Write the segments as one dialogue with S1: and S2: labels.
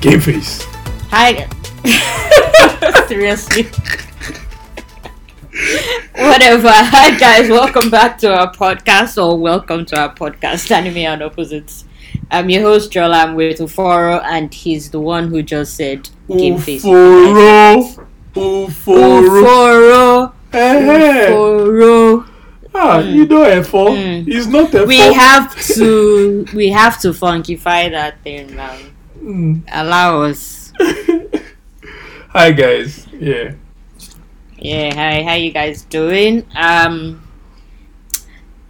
S1: Game face.
S2: Hi. Seriously. Whatever. Hi guys, welcome back to our podcast or welcome to our podcast, Anime and Opposites. I'm your host Jola, I'm with Uforo and he's the one who just said game face.
S1: Uforo. Uforo.
S2: Uforo. Uforo.
S1: Ah, you know Efo.
S2: Mm.
S1: It's not Efo.
S2: We have to we have to funkify that thing now.
S1: Mm.
S2: Allow us.
S1: Hi guys. Yeah.
S2: Yeah, hi, how you guys doing? Um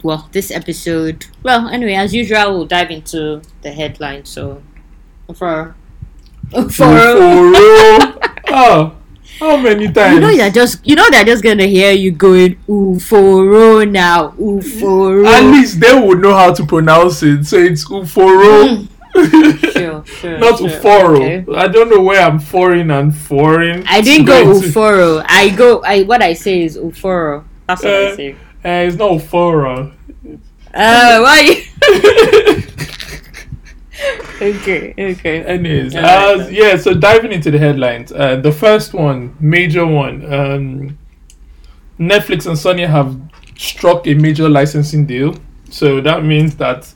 S2: well, this episode well, anyway, as usual we'll dive into the headline, so for for
S1: Uforo. oh, how many times?
S2: you know they're just you know they're just gonna hear you going Uforo now, Uforo.
S1: At least they would know how to pronounce it. So it's Uforo.
S2: Sure, sure.
S1: Not
S2: sure,
S1: Uforo.
S2: okay.
S1: I don't know where I'm foreign and foreign.
S2: I didn't go
S1: Going to-
S2: Uforo. I go I what I say is Uforo. That's what I
S1: Uh,
S2: say.
S1: Eh, it's not Uforo.
S2: Uh why Okay, okay.
S1: Anyways,
S2: Yeah,
S1: uh,
S2: right.
S1: yeah. So diving into the headlines, uh, the first one, major one, um, Netflix and Sony have struck a major licensing deal. So that means that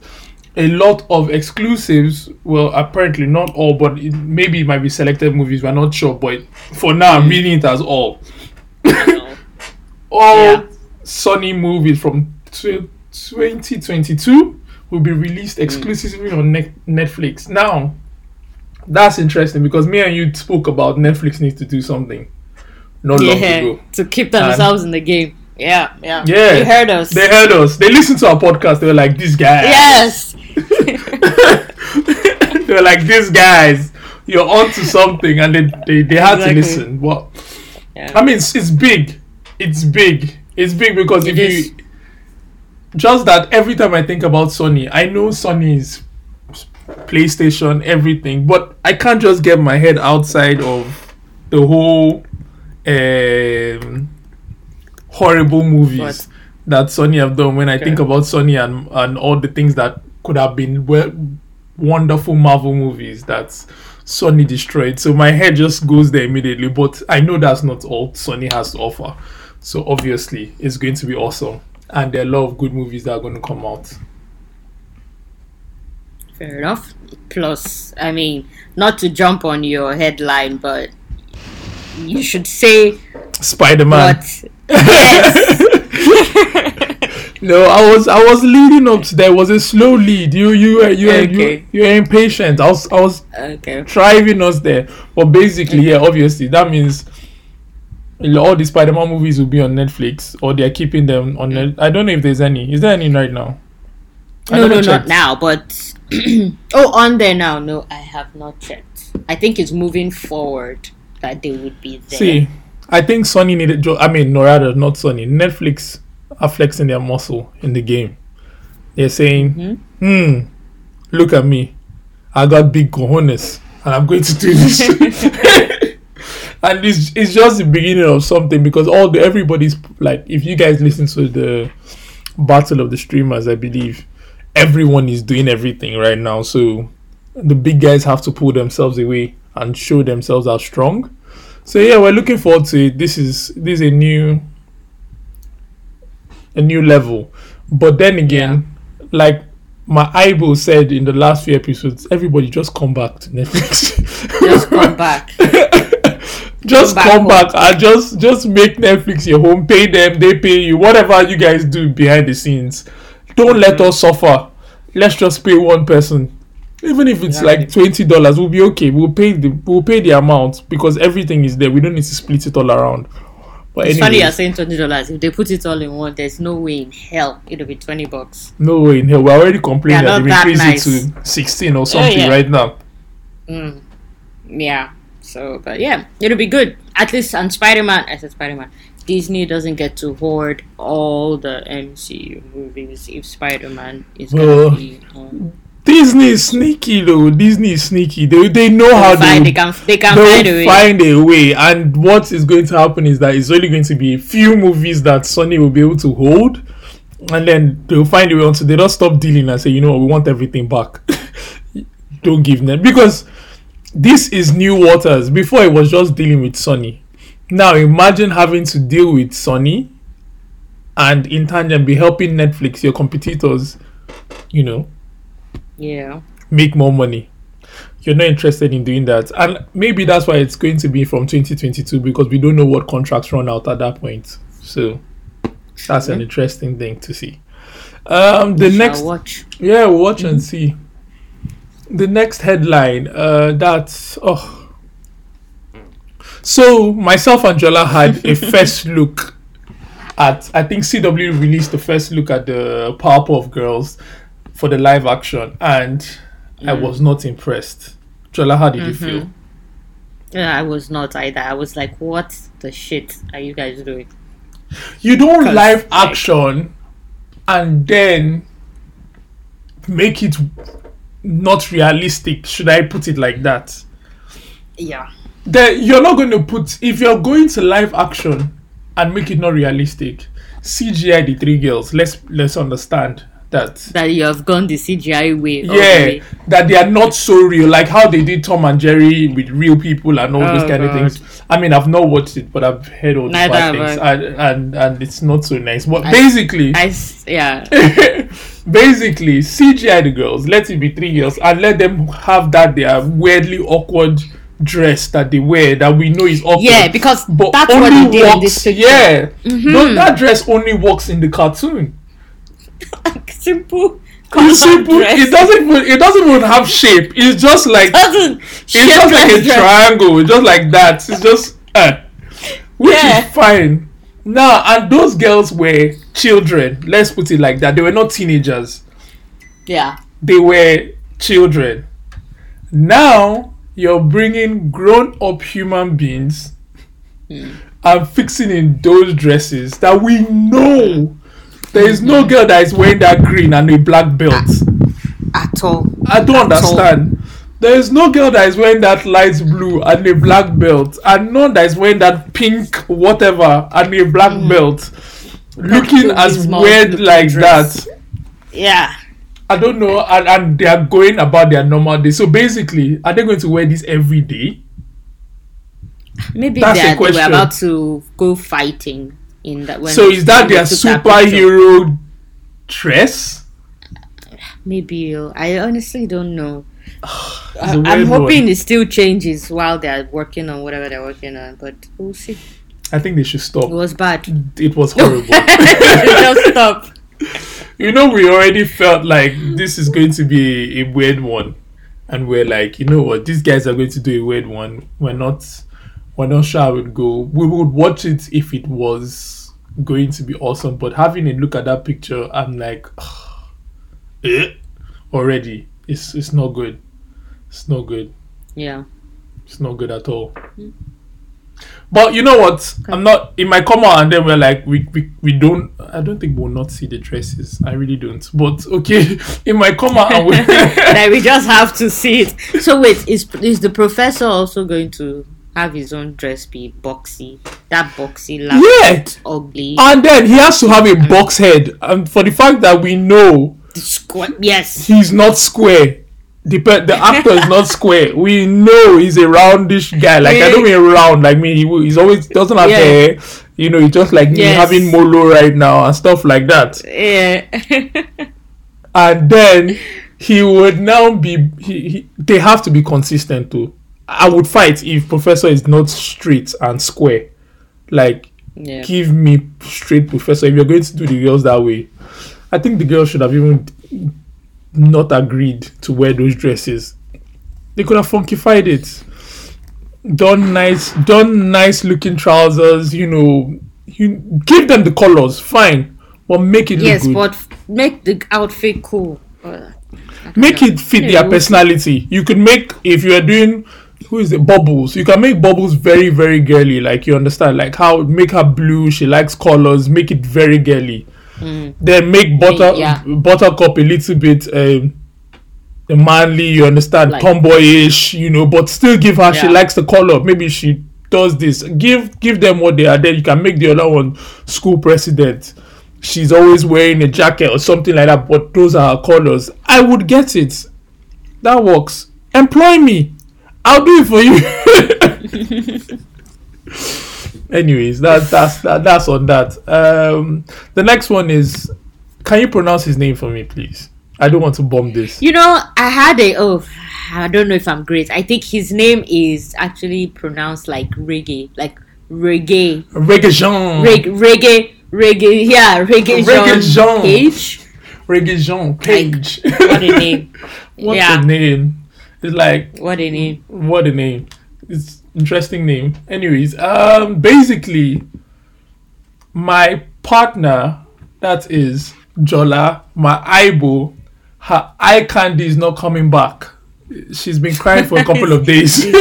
S1: a lot of exclusives, well, apparently not all, but it, maybe it might be selected movies. We're not sure, but for now, mm. I'm reading it as all. all
S2: Yeah.
S1: Sony movies from tw 2022 will be released mm. exclusively on ne- Netflix. Now, that's interesting because me and you spoke about Netflix needs to do something not long
S2: yeah,
S1: ago.
S2: to keep themselves in the game. Yeah, yeah.
S1: Yeah.
S2: You heard us.
S1: They heard us. They listened to our podcast. They were like, "These guys."
S2: yes.
S1: they were like, "These guys, you're onto something," and they they, they had
S2: Exactly.
S1: to listen. But
S2: Yeah.
S1: I mean, it's, it's big. It's big. It's big because
S2: It
S1: if
S2: is.
S1: you just that every time I think about Sony, I know Sony's PlayStation, everything, but I can't just get my head outside of the whole um, horrible movies
S2: What?
S1: that Sony have done. When I think about Sony and and all the things that could have been well, wonderful Marvel movies that Sony destroyed, so my head just goes there immediately. But I know that's not all Sony has to offer. So obviously, it's going to be awesome, and there are a lot of good movies that are going to come out.
S2: Fair enough. Plus, I mean, not to jump on your headline, but you should say
S1: Spider Man.
S2: yes.
S1: No, I was I was leading up to there was a slow lead. You you were- you were- you
S2: Okay.
S1: you were impatient. I was I was
S2: okay.
S1: driving us there. But basically, yeah, obviously that means all the Spider-Man movies will be on Netflix, or they're keeping them on. Mm. Net- I don't know if there's any. Is there any right now? I
S2: No, no, not now. But oh, on there now. No, I have not checked. I think it's moving forward that they would be there.
S1: See, I think Sony needed. jo- I mean, no, rather not Sony. Netflix are flexing their muscle in the game. They're saying. "Hmm, look at me. I got big cojones, and I'm going to do this." and it's, it's just the beginning of something because all the everybody's like, if you guys listen to the battle of the streamers, I believe everyone is doing everything right now. So the big guys have to pull themselves away and show themselves how strong. So yeah, we're looking forward to it. This is this is a new a new level. But then again, like my eyeball said in the last few episodes, everybody just come back to Netflix.
S2: Just come back.
S1: just
S2: Come back
S1: come
S2: home.
S1: back and just just make Netflix your home. Pay them, they pay you. Whatever you guys do behind the scenes, don't let mm-hmm. us suffer. Let's just pay one person. Even if it's like twenty dollars, we'll be okay. We'll pay the we'll pay the amount because everything is there. We don't need to split it all around. But
S2: It's funny you're saying twenty dollars. If they put it all in one, there's no way in hell it'll be twenty bucks.
S1: no way in hell. We're already complaining that
S2: that
S1: increased it
S2: nice.
S1: to sixteen or something
S2: yeah.
S1: right now.
S2: Mm. Yeah. So, but yeah, it'll be good. At least on Spider Man, I said Spider Man. Disney doesn't get to hoard all the MCU movies if Spider Man is gonna be. On.
S1: Disney is sneaky though. Disney is sneaky. They they know how they
S2: they can they can find a way.
S1: find a way. And what is going to happen is that it's only going to be a few movies that Sony will be able to hold, and then they'll find a way until they don't stop dealing and say, you know what, we want everything back. don't give them because this is new waters. Before it was just dealing with Sony. Now imagine having to deal with Sony, and in tangent be helping Netflix, your competitors, you know,
S2: Yeah.
S1: make more money. You're not interested in doing that. And maybe that's why it's going to be from 2022 because we don't know what contracts run out at that point. So that's an interesting thing to see. Um, the
S2: We
S1: next,
S2: watch.
S1: yeah, we'll watch and see. The next headline, uh, that's oh. So myself and Jola had a first look at. I think CW released the first look at the Powerpuff Girls for the live action, and I mm. was not impressed. Jola, how did you mm-hmm. feel?
S2: Yeah, I was not either. I was like, what the shit are you guys doing?
S1: You don't live action and then make it not realistic. Should I put it like that?
S2: Yeah.
S1: Then you're not going to put if you're going to live action and make it not realistic. CGI the three girls. Let's let's understand that.
S2: That you have gone the CGI way.
S1: Yeah,
S2: way.
S1: that they are not so real, like how they did Tom and Jerry with real people and all those
S2: Oh,
S1: kind of things. I mean, I've not watched it, but I've heard all the
S2: Neither
S1: bad things,
S2: I.
S1: and, and and it's not so nice. But
S2: I-
S1: basically,
S2: I yeah.
S1: basically CGI the girls, let it be three girls, and let them have that their weirdly awkward dress that they wear that we know is awkward.
S2: Yeah, because
S1: but
S2: that's what
S1: only
S2: they did in
S1: works. Yeah,
S2: Mhm.
S1: no, that dress only works in the cartoon.
S2: Simple.
S1: It's simple.
S2: dress.
S1: It doesn't. Even, it doesn't even have shape. It's just like
S2: doesn't.
S1: it's just like a
S2: dress.
S1: triangle. Just like that. It's just uh, which
S2: Yeah.
S1: is fine. Now, and those girls were children. Let's put it like that. They were not teenagers.
S2: Yeah.
S1: they were children. Now you're bringing grown up human beings and fixing in those dresses that we know. There is no girl that is wearing that green and a black belt.
S2: At all.
S1: I don't
S2: At all.
S1: understand. There is no girl that is wearing that light blue and a black belt, and none that is wearing that pink whatever and a black mm. belt, looking as weird
S2: looking
S1: like
S2: dress.
S1: that.
S2: Yeah.
S1: I don't know, and, and they are going about their normal day. So basically, are they going to wear this every day?
S2: Maybe
S1: That's
S2: they,
S1: a
S2: are, they were about to go fighting in that. When
S1: so is that their
S2: took that
S1: superhero dress?
S2: Maybe I honestly don't know. I,
S1: am
S2: hoping it still changes while they're working on whatever they're working on, but we'll see.
S1: I think they should stop.
S2: It was bad.
S1: It was horrible.
S2: Just stop.
S1: you know, we already felt like this is going to be a weird one, and we're like, you know what, these guys are going to do a weird one. We're not, we're not sure how it would go. We would watch it if it was going to be awesome, but having a look at that picture, I'm like, eh, already, it's it's not good. It's not good.
S2: Yeah.
S1: It's not good at all. But you know what? I'm not. It might come out and then we're like, we, we, we don't. I don't think we'll not see the dresses. I really don't. But okay, it might come out and we.
S2: like we just have to see it. So wait, is is the professor also going to have his own dress be boxy? That boxy laugh
S1: yeah,
S2: ugly.
S1: and then he has to have a box head, and for the fact that we know
S2: Squ- yes.
S1: he's not square. The, the actor is not square. We know he's a roundish guy. Like I don't mean round. Like me, he, he's always doesn't have
S2: Yeah.
S1: hair. You know, he's just like me having molo right now and stuff like that.
S2: Yeah.
S1: and then he would now be he, he, they have to be consistent too i would fight if professor is not straight and square like
S2: yeah.
S1: give me straight professor if you're going to do the girls that way i think the girls should have even not agreed to wear those dresses they could have funkified it done nice done nice looking trousers you know you give them the colors fine but make it look
S2: Yes,
S1: good
S2: but f- make the outfit cool. Uh,
S1: make
S2: know.
S1: it fit their personality. You could make if you are doing who is it bubbles. You can make bubbles very very girly. Like you understand, like how make her blue. She likes colors. Make it very girly. Then make butter
S2: Mm. Yeah.
S1: buttercup a little bit um, manly. You understand,
S2: Like-
S1: tomboyish. You know, but still give her. She
S2: Yeah.
S1: likes the color. Maybe she does this. Give give them what they are. Then you can make the other one school president she's always wearing a jacket or something like that, but those are her colors. I would get it. That works. Employ me. I'll do it for you. Anyways, that, that's that, that's on that. Um, the next one is, can you pronounce his name for me, please? I don't want to bomb this.
S2: You know, I had a oh, I don't know if I'm great. I think his name is actually pronounced like reggae, like reggae,
S1: Reggae Jean.
S2: Reg, reggae, reggae. Yeah, reggae.
S1: Reggae
S2: Jean
S1: Jean.
S2: Page.
S1: Reggae Jean Page.
S2: What a name!
S1: what
S2: yeah,
S1: a name. It's like
S2: what a name!
S1: what a name. It's interesting name. Anyways, um basically my partner that is Jola, my Ibo, her eye candy is not coming back. She's been crying for a couple of days.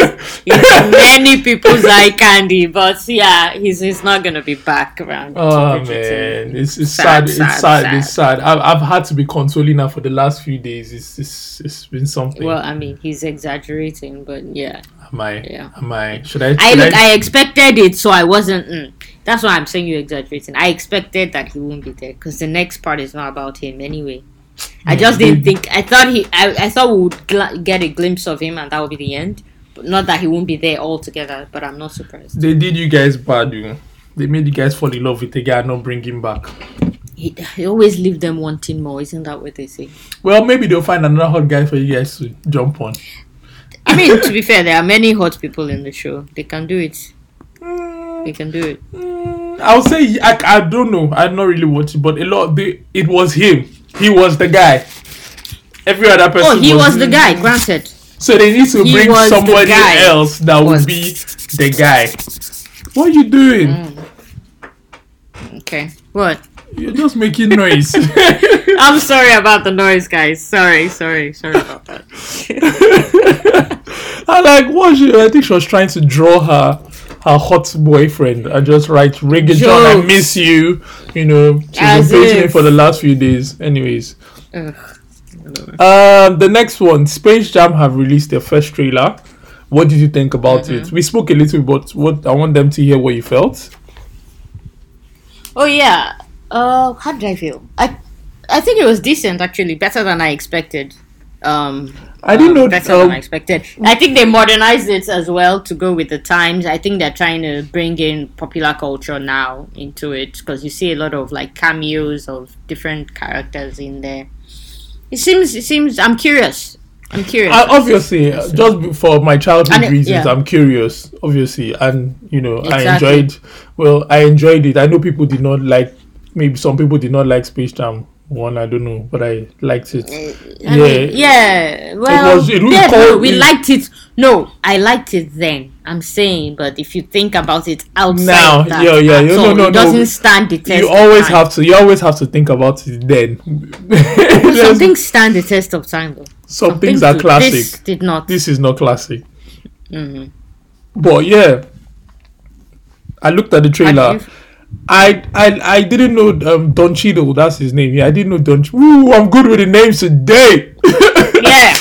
S2: It's many people's eye candy, but yeah, he's he's not gonna be back around.
S1: Oh man, it's, it's sad,
S2: Sad,
S1: it's
S2: sad,
S1: sad, it's sad. I've, I've had to be consoling her for the last few days. It's it's, it's been something.
S2: Well, I mean, he's exaggerating, but yeah.
S1: am I?
S2: yeah.
S1: Am I? Should I?
S2: I
S1: should
S2: look, I expected it, so I wasn't. Mm. That's why I'm saying you're exaggerating. I expected that he won't be there because the next part is not about him anyway. I just didn't think. I thought he. I, I thought we would gl- get a glimpse of him, and that would be the end. But not that he won't be there altogether. But I'm not surprised.
S1: They did you guys bad, you. They made you guys fall in love with the guy and not bring him back.
S2: He, he always leave them wanting more. Isn't that what they say?
S1: Well, maybe they'll find another hot guy for you guys to jump on.
S2: I mean, to be fair, there are many hot people in the show. They can do it. They can do it.
S1: Mm, I'll say I, I don't know. I'm not really watching, but a lot. They, it was him. He was the guy. Every other person.
S2: Oh, he was the guy. Granted.
S1: So they need to
S2: He
S1: bring
S2: was
S1: somebody else that will
S2: Was-
S1: be the guy. What are you doing?
S2: Mm. Okay. What?
S1: You're just making noise.
S2: I'm sorry about the noise, guys. Sorry, sorry, sorry about that.
S1: I like what she. I think she was trying to draw her her hot boyfriend and just write Reggae John, I miss you. You know, she's
S2: As
S1: been facing
S2: if.
S1: it for the last few days. Anyways,
S2: Ugh.
S1: um, the next one, Space Jam have released their first trailer. What did you think about
S2: Mm-hmm.
S1: it? We spoke a little, but what I want them to hear what you felt.
S2: Oh yeah. Uh, how did I feel? I, I think it was decent actually, better than I expected. Um,
S1: I didn't
S2: um,
S1: know.
S2: better
S1: um,
S2: than I expected. I think they modernized it as well to go with the times. I think they're trying to bring in popular culture now into it because you see a lot of like cameos of different characters in there. It seems. It seems. I'm curious. I'm curious.
S1: I, obviously, uh, just for my childhood
S2: it-
S1: reasons,
S2: yeah.
S1: I'm curious. Obviously, and you know, I enjoyed. Well, I enjoyed it. I know people did not like. Maybe some people did not like Space Jam one. I don't know, but I liked it.
S2: I mean, yeah. Well,
S1: was- it
S2: yeah, no, we
S1: it-
S2: liked it. No, I liked it then. I'm saying, but if you think about it outside
S1: Now,
S2: that,
S1: yeah, yeah,
S2: at
S1: yeah, no,
S2: all,
S1: no,
S2: it doesn't stand the test.
S1: You
S2: of
S1: always
S2: time.
S1: have to. You always have to think about it then.
S2: Some
S1: Some,
S2: things stand the test of time, though.
S1: some things are
S2: do.
S1: classic.
S2: This
S1: This,
S2: did not.
S1: This is not classic.
S2: Mhm.
S1: But yeah, I looked at the
S2: How
S1: trailer.
S2: You-
S1: I I I didn't know um, Don Cheadle. That's his name. Yeah, I didn't know Don. Ch- Ooh, I'm good with the names today.
S2: Yeah.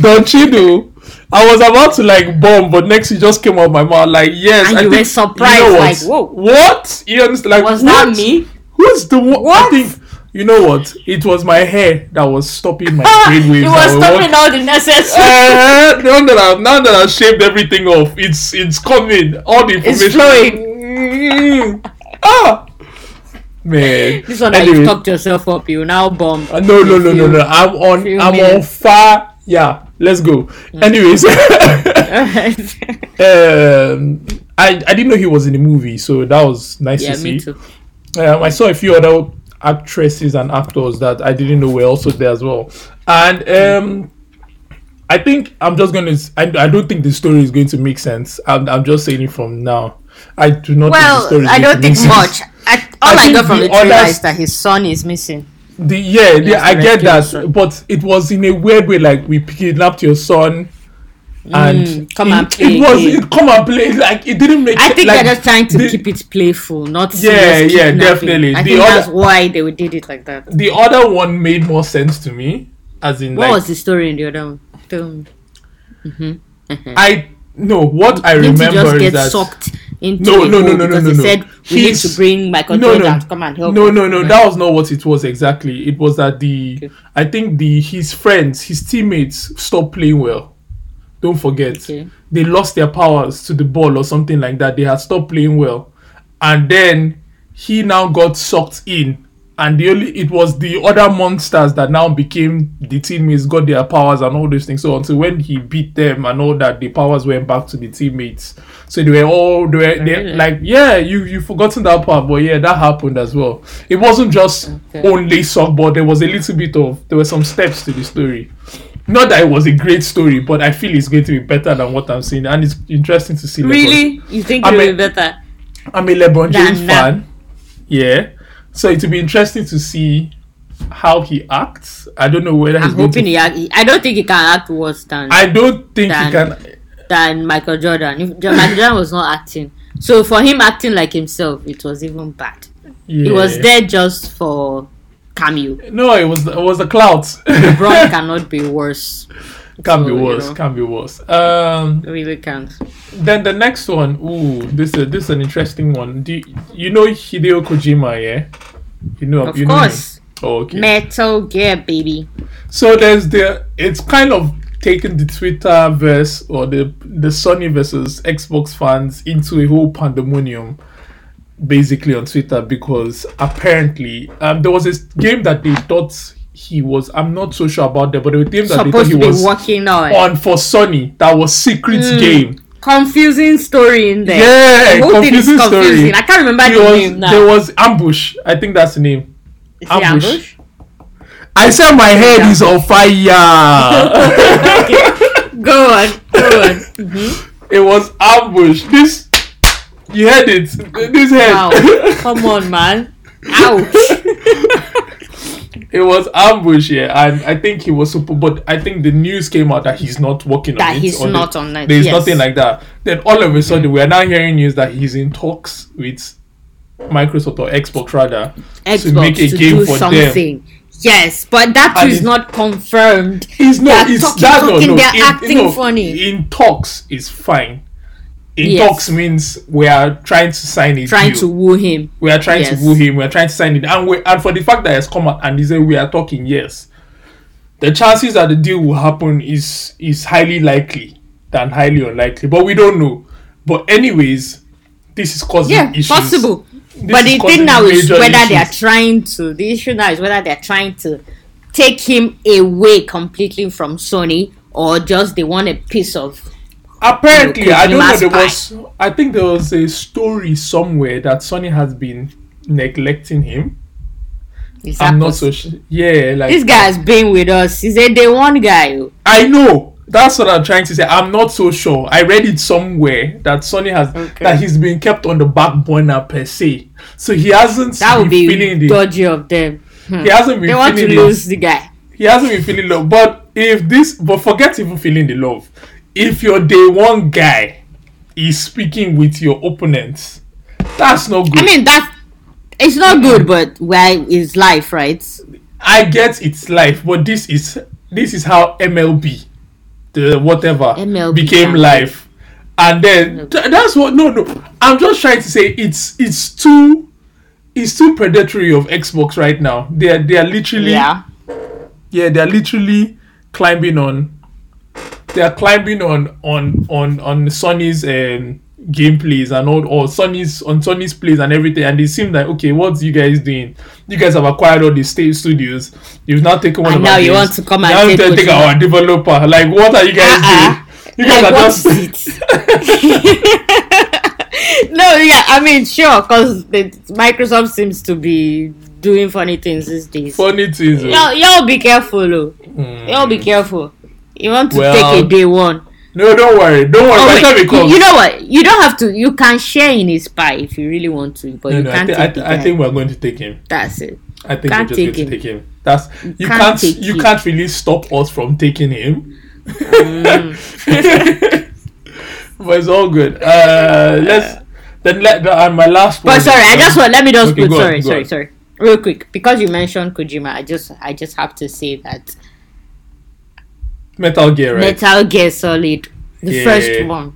S1: Don Cheadle. I was about to like bomb, but next he just came out my mouth like yes.
S2: And
S1: I
S2: you
S1: think,
S2: were surprised,
S1: what?
S2: like, whoa.
S1: What? You understand? Like
S2: Was
S1: what?
S2: that me?
S1: Who's the one? I
S2: What?
S1: think you know what? It was my hair that was stopping my brainwaves.
S2: It was stopping all the necessary.
S1: Uh, now that I've now that I've shaved everything off, it's it's coming. All the information.
S2: It's
S1: information. Mm. ah, man.
S2: this one
S1: Anyway.
S2: you talked yourself up, you now bomb.
S1: Uh, no, no, no, no, no. I'm on. I'm on fire. Yeah, let's go. Anyways, um, I I didn't know he was in the movie, so that was nice
S2: yeah,
S1: to see.
S2: too.
S1: Um, I saw a few other actresses and actors that I didn't know were also there as well, and um, I think I'm just gonna. I, I don't think the story is going to make sense. I'm, I'm just saying it from now. I do not.
S2: Well, I don't think much. I, all
S1: I
S2: I, got from
S1: the
S2: the trailer
S1: others-
S2: is that his son is missing.
S1: The yeah, yeah, I get that, but it was in a weird way. Like we kidnapped your son, and
S2: Mm, come
S1: it,
S2: and play
S1: It was it come and play. Like it didn't make.
S2: I think
S1: like,
S2: they're just trying to
S1: the,
S2: keep it playful, not
S1: Yeah, yeah, definitely.
S2: I
S1: The
S2: think
S1: other-
S2: that's why they did it like that.
S1: the other one made more sense to me, as in
S2: What
S1: like
S2: was the story in the other one? Film.
S1: I no what I remember
S2: just
S1: is
S2: get
S1: that
S2: sucked into
S1: No, no, no, no, no,
S2: because
S1: no, no.
S2: said we
S1: He's-
S2: need to bring Michael
S1: no,
S2: Jordan
S1: no.
S2: to come and help.
S1: no
S2: us."
S1: no no mm. that was not what it was exactly. It was that the
S2: Okay.
S1: I think the his friends his teammates stopped playing well. Don't forget.
S2: Okay.
S1: They lost their powers to the ball or something like that. They had stopped playing well. And then he now got sucked in. And the only it was the other monsters that now became the teammates, got their powers and all those things. So until when he beat them and all that, the powers went back to the teammates. So they were all they were they,
S2: Really?
S1: like yeah, you you forgotten that part, but yeah, that happened as well. It wasn't just
S2: Okay.
S1: only but there was a little bit of there were some steps to the story. Not that it was a great story, but I feel it's going to be better than what I'm seeing, and it's interesting to see. LeBron.
S2: Really? You think
S1: I
S2: it will
S1: mean-
S2: be better?
S1: I'm a LeBron James fan. Yeah, so it will be interesting to see how he acts. I don't know whether he's
S2: I'm
S1: going
S2: hoping
S1: to.
S2: he, act, I don't think he can act worse than
S1: I don't think he can.
S2: than Michael Jordan. If Michael Jordan was not acting, so for him acting like himself, it was even bad.
S1: Yeah.
S2: He was there just for cameo.
S1: No, it was it was the clouds.
S2: LeBron cannot be worse.
S1: Can be
S2: So, you
S1: worse.
S2: know.
S1: Can be worse. Um.
S2: Really can't.
S1: Then the next one, ooh, this is this is an interesting one. Do you, you know Hideo Kojima? Yeah, you know.
S2: Of
S1: you know
S2: course,
S1: Oh, okay.
S2: Metal Gear, baby.
S1: So there's the. It's kind of taken the Twitter verse or the the Sony versus Xbox fans into a whole pandemonium, basically on Twitter because apparently um there was this game that they thought he was. I'm not so sure about that, but there was a that they thought
S2: Supposed
S1: he was
S2: working on.
S1: on for Sony. That was secret
S2: Mm.
S1: game.
S2: confusing story in there.
S1: Yeah,
S2: the whole thing is
S1: confusing story.
S2: I can't remember
S1: It
S2: the
S1: was,
S2: name now.
S1: there was ambush. I think that's the name.
S2: Is
S1: ambush.
S2: ambush?
S1: I said my head is on fire.
S2: Go on, go on.
S1: it was ambush. This you heard it. This head.
S2: Wow, come on, man. Ouch.
S1: it was ambush, yeah, and I think he was super. But I think the news came out that he's not working on it.
S2: That he's
S1: or the-
S2: not on it,
S1: There's
S2: yes.
S1: nothing like that. Then all of a sudden, we are now hearing news that he's in talks with Microsoft or Xbox rather
S2: Xbox
S1: to make a
S2: to
S1: game for them.
S2: Yes, but that
S1: And
S2: is not confirmed.
S1: It's not.
S2: They're
S1: It's
S2: talking,
S1: that
S2: talking,
S1: no, no.
S2: they're
S1: in,
S2: acting
S1: no,
S2: funny.
S1: In talks is fine. In
S2: Yes.
S1: talks means we are trying to sign a
S2: Trying
S1: deal.
S2: to woo him.
S1: we are trying
S2: Yes.
S1: to woo him. We are trying to sign it, and we and for the fact that it's come out and he said we are talking, yes, the chances that the deal will happen is is highly likely than highly unlikely, but we don't know. But anyways, this is causing
S2: Yeah,
S1: issues.
S2: possible.
S1: This
S2: but the thing now is whether they are trying to. The issue now is whether they are trying to take him away completely from Sony or just they want a piece of.
S1: Apparently, I don't know. There was, I think there was a story somewhere that Sony has been neglecting him.
S2: That
S1: I'm not so sure. Yeah, like
S2: This guy has been with us. He's a day one guy. oh.
S1: I know. That's what I'm trying to say. I'm not so sure. I read it somewhere that Sony has
S2: Okay.
S1: that he's been kept on the back burner per se. So he hasn't
S2: That would
S1: been
S2: be
S1: feeling the
S2: dodgy of them. Hmm.
S1: he hasn't been
S2: They want to
S1: feeling the,
S2: lose the guy.
S1: he hasn't been feeling love. But if this but forget even feeling the love. If your day one guy is speaking with your opponents, that's not good.
S2: I mean that's it's not good, but why is life, right?
S1: I get it's life, but this is this is how MLB, the whatever,
S2: MLB,
S1: became
S2: yeah.
S1: life, and then th- that's what. No, no, I'm just trying to say it's it's too it's too predatory of Xbox right now. They are they are literally
S2: Yeah.
S1: yeah they are literally climbing on they are climbing on on on on Sony's um, gameplays and all or Sony's on Sony's plays and everything and they seem like okay what's you guys doing you guys have acquired all the state studios you've now taken one
S2: And
S1: of
S2: now
S1: our
S2: you
S1: games.
S2: want to come and
S1: now
S2: take
S1: take, take our developer like what are you guys
S2: Uh-uh.
S1: doing you guys
S2: Like,
S1: are just
S2: it? no, yeah, I mean, sure, because Microsoft seems to be doing funny things these days.
S1: funny things.
S2: Y'all, y'all be careful, oh.
S1: Mm.
S2: Y'all be careful. You want to
S1: Well,
S2: take a day one.
S1: no don't worry don't worry
S2: Oh,
S1: by time it comes
S2: you know what? You don't have to. You can share in his pie if you really want to, but
S1: no,
S2: you
S1: no,
S2: can't
S1: thi-
S2: take
S1: I, thi- I think we're going to take him
S2: That's it.
S1: I think
S2: Can't
S1: we're just going
S2: take
S1: to take him. That's you
S2: can't
S1: can't, you
S2: him.
S1: can't really stop us from taking him. but it's all good. Uh, let's then let the, uh, my last one.
S2: But sorry, I just want. Let me just
S1: Okay,
S2: put.
S1: go on,
S2: sorry, sorry,
S1: on.
S2: sorry. Real quick, because you mentioned Kojima, I just, I just have to say that
S1: Metal Gear, right?
S2: Metal Gear Solid, the
S1: Yeah.
S2: first one,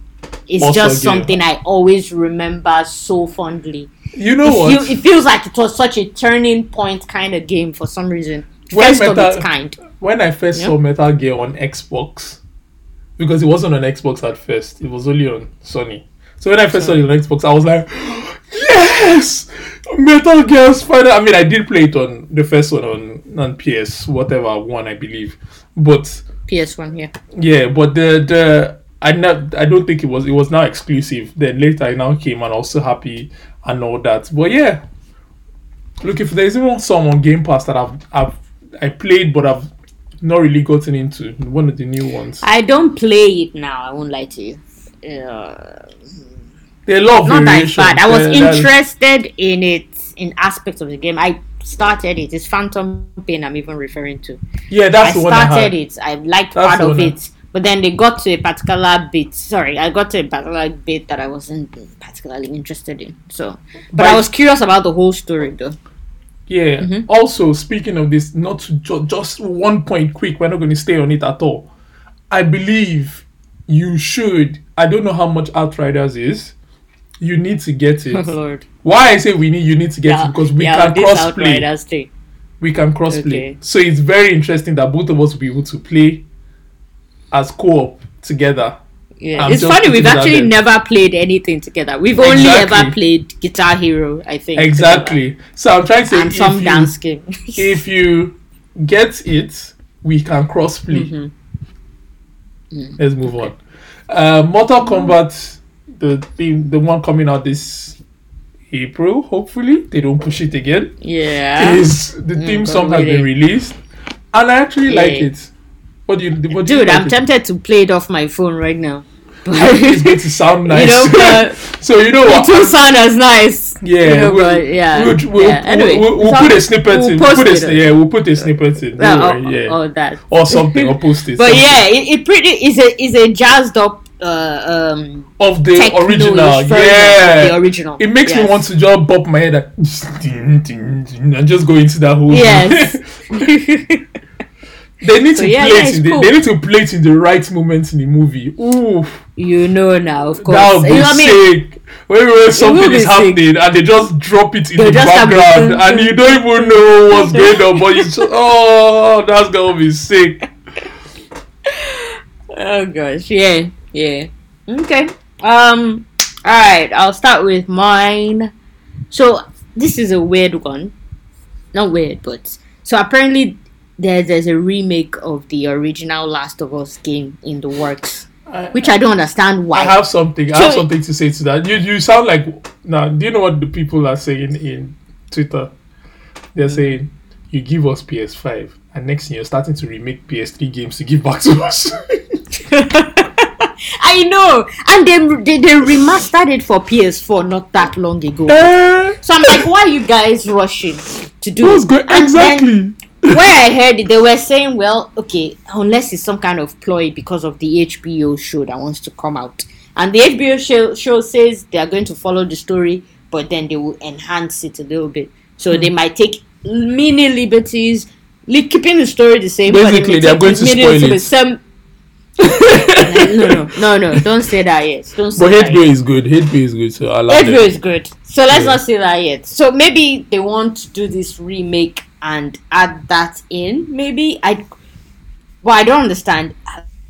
S2: is
S1: Also
S2: just
S1: Gear.
S2: something I always remember so fondly.
S1: you know
S2: It,
S1: what?
S2: feel, it feels like it was such a turning point kind of game for some reason.
S1: When
S2: First of its kind.
S1: when I first
S2: Yeah.
S1: saw Metal Gear on Xbox, because it wasn't on Xbox at first. It was only on Sony. So when I first saw it on Xbox, I was like, yes, Metal Gear Spider. I mean, I did play it on the first one on on PS whatever one I believe, but
S2: PS1, yeah.
S1: yeah, but the the I not I don't think it was it was now exclusive. Then later I now came and I was so happy and all that. But yeah, look if there's even some on Game Pass that I've I've I played but I've not really gotten into one of the new ones.
S2: I don't play it now. I won't lie to you. Uh,
S1: a lot
S2: not that bad. I was interested in it in aspects of the game. I started it. It's Phantom Pain. I'm even referring to.
S1: Yeah, that's
S2: I
S1: the one I
S2: started it. I liked
S1: That's
S2: part of
S1: I-
S2: it, but then they got to a particular bit. Sorry, I got to a particular bit that I wasn't particularly interested in. So, but I was curious about the whole story, though.
S1: Yeah.
S2: Mm-hmm.
S1: Also, speaking of this, not to ju- just one point quick. We're not going to stay on it at all. I believe you should. I don't know how much Outriders is. You need to get it.
S2: Lord,
S1: Why I say we need you need to get
S2: yeah,
S1: it because we
S2: yeah,
S1: can cross play. We can cross play. So it's very interesting that both of us will be able to play as co-op together.
S2: Yeah,
S1: I'm
S2: it's funny. We've actually never played anything together. We've only ever played Guitar Hero, I think.
S1: Exactly. So I'm trying to say.
S2: And some
S1: if
S2: dance
S1: you,
S2: game.
S1: if you get it, we can cross play.
S2: Mhm.
S1: Let's move on. Uh, Mortal Kombat, the thing, the one coming out this April. Hopefully, they don't push it again.
S2: yeah.
S1: Is the
S2: Mm,
S1: theme song has been released, and I actually like it. What do you? What do you
S2: Dude,
S1: like
S2: I'm
S1: it?
S2: tempted to play it off my phone right now.
S1: It's going to sound nice.
S2: You know,
S1: so you know what?
S2: it will sound as nice.
S1: Yeah,
S2: you know,
S1: we'll,
S2: yeah.
S1: we'll, we'll,
S2: yeah. Anyway,
S1: we'll, we'll
S2: so
S1: put a snippet
S2: we'll
S1: in.
S2: post
S1: We'll put a,
S2: it.
S1: yeah, we'll put a snippet in.
S2: Yeah,
S1: worry, yeah.
S2: all that.
S1: or something, or post it.
S2: But
S1: something.
S2: yeah, it, it pretty is a is a jazzed up uh, um
S1: of the original, yeah.
S2: the original.
S1: It makes me want to just bop my head and, ding, ding, ding, and just go into that whole.
S2: Yes.
S1: they need
S2: So
S1: to
S2: yeah,
S1: play
S2: yeah,
S1: it.
S2: it's
S1: In the,
S2: cool.
S1: They need to play it in the right moment in the movie. Ooh,
S2: you know now, of course.
S1: that would be
S2: You know what I mean?
S1: sick. When, when something is
S2: sick.
S1: happening and they just drop it in
S2: They'll
S1: the background and you don't even know what's going on, but you just oh, that's gonna be sick.
S2: Oh gosh, yeah, yeah. Okay. Um. All right. I'll start with mine. So this is a weird one. Not weird, but so apparently there, there's a remake of the original Last of Us game in the works, which I don't understand why.
S1: I have something. I have something to say to that. You you sound like now. Do you know what the people are saying in Twitter? They're
S2: Hmm.
S1: saying you give us PS5, and next thing you're starting to remake PS3 games to give back to us.
S2: I know, and they, they they remastered it for PS4 not that long ago.
S1: Eh,
S2: So I'm like, why are you guys rushing to do it?
S1: good? Exactly.
S2: where I heard it, they were saying, well, okay, unless it's some kind of ploy because of the HBO show that wants to come out. And the HBO show, show says they are going to follow the story, but then they will enhance it a little bit. So
S1: Hmm.
S2: they might take mini liberties, li- keeping the story the same.
S1: Basically, they are going to spoil it.
S2: Some- no, no, no, no, don't say that yet. Don't say
S1: But
S2: that yet.
S1: is good. HBO is good. So I like
S2: HBO is good. So let's
S1: Yeah.
S2: not say that yet. So maybe they want to do this remake and add that in. Maybe I. Well, I don't understand.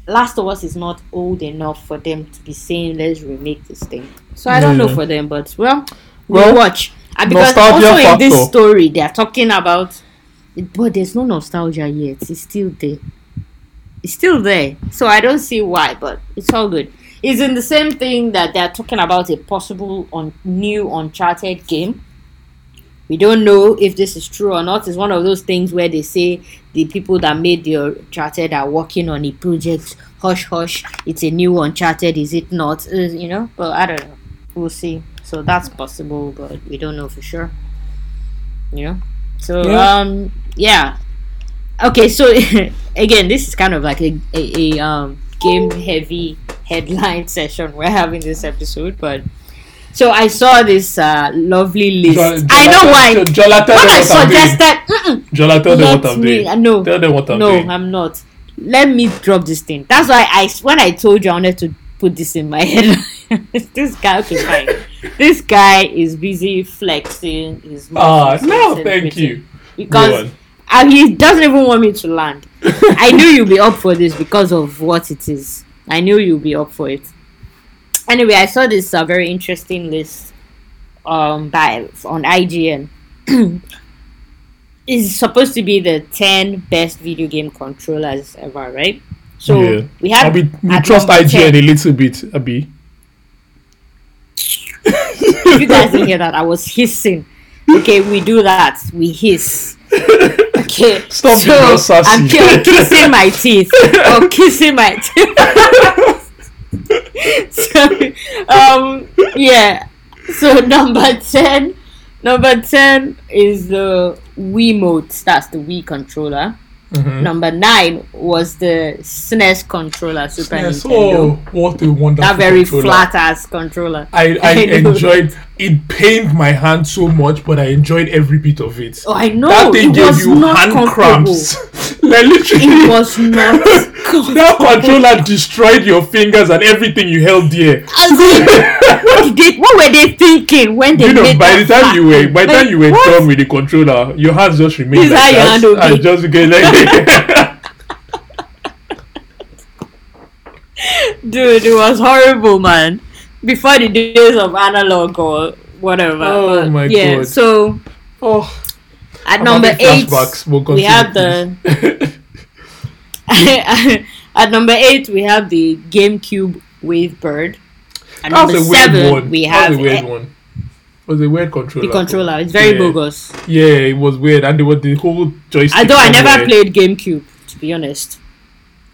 S2: Last of Us is not old enough for them to be saying let's remake this thing. So I don't know for them, but well,
S1: Well,
S2: we'll watch. And because also in this story they are talking about, but there's no nostalgia yet. It's still there. It's still there. So I don't see why, but it's all good. It's in the same thing that they're talking about a possible on new Uncharted game. We don't know if this is true or not. It's one of those things where they say the people that made the Uncharted are working on a project. Hush, hush. It's a new Uncharted, is it not? Uh, you know, but I don't know. We'll see. So that's possible, but we don't know for sure. You know. So
S1: Yeah.
S2: um, yeah. Okay, so again, this is kind of like a, a, a um game heavy headline session we're having this episode, but so I saw this uh lovely list.
S1: Jo-
S2: I know why.
S1: Jo- Jola, tell
S2: when I suggested,
S1: Jola, tell them what I'm
S2: me.
S1: doing.
S2: uh, no,
S1: Tell them what I'm
S2: no,
S1: doing.
S2: No, I'm not. Let me drop this thing. That's why I when I told you I wanted to put this in my head. this guy, okay, fine. This guy is busy flexing. His
S1: Ah, no, thank you.
S2: Because and he doesn't even want me to land. I knew you'd be up for this because of what it is. I knew you'd be up for it. Anyway, I saw this uh, very interesting list um by on IGN. it's supposed to be the ten best video game controllers ever, right? So
S1: yeah.
S2: we have
S1: we, trust IGN
S2: 10
S1: a little bit, Abby.
S2: if you guys didn't hear that, I was hissing. Okay, we do that. We hiss. Okay.
S1: Stop
S2: so
S1: being sassy.
S2: I'm ki- kissing my teeth. Or kissing my teeth. so, um, yeah. So number ten, number ten is the Wiimote. That's the Wii controller.
S1: Mhm.
S2: Number nine was the SNES controller, Super
S1: Yes,
S2: Nintendo.
S1: oh, what a wonderful
S2: that very
S1: controller.
S2: flat ass controller.
S1: I, I
S2: I
S1: enjoyed it pained my hand so much, but I enjoyed every bit of it.
S2: Oh, I know.
S1: that thing
S2: it
S1: gave
S2: was
S1: you
S2: not
S1: hand cramps. like literally
S2: It was not.
S1: that controller destroyed your fingers and everything you held dear.
S2: As what, they, what were they thinking when they
S1: You know,
S2: made
S1: by
S2: that
S1: the time
S2: flat
S1: you were by the time you were
S2: what?
S1: done with the controller, your hands just remained
S2: This is
S1: like
S2: how you
S1: that.
S2: handle
S1: and
S2: me.
S1: just get like
S2: Dude, it was horrible, man. Before the days of analog or whatever.
S1: Oh
S2: But
S1: my
S2: yeah,
S1: God.
S2: So
S1: oh
S2: at
S1: I'm
S2: number eight.
S1: We'll
S2: we have the. at number eight, we have the GameCube Wavebird. At
S1: That was a weird
S2: seven,
S1: one.
S2: we
S1: that
S2: have
S1: was a weird one. It was a weird controller.
S2: the controller. It's very
S1: Yeah.
S2: bogus.
S1: Yeah, it was weird, and there was the whole joystick.
S2: Although I never played GameCube, to be honest.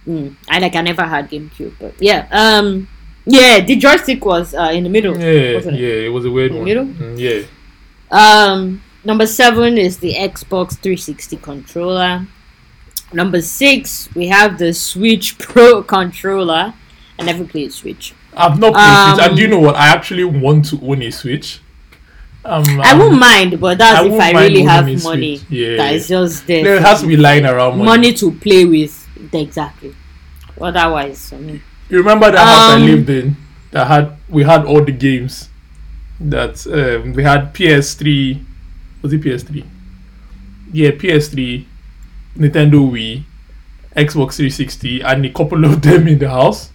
S2: Mm. I like I never had GameCube, but yeah, um, yeah, the joystick was uh, in the middle.
S1: Yeah,
S2: wasn't it?
S1: yeah, it was a weird
S2: In the
S1: one.
S2: middle?
S1: Mm, yeah.
S2: Um, number seven is the Xbox 360 controller. Number six, we have the Switch Pro controller. I never played Switch.
S1: I've not played Switch,
S2: Um,
S1: and do you know what? I actually want to own a Switch. Um,
S2: I
S1: um,
S2: won't mind, but that's
S1: I
S2: if I really have money.
S1: Yeah.
S2: That is just there.
S1: Has to be lying around money.
S2: money to play with. Exactly. Otherwise, I mean,
S1: You remember that house I
S2: Um,
S1: lived in that had we had all the games that um, we had PS3 was it PS3? Yeah, PS3, Nintendo Wii, Xbox 360, and a couple of them in the house.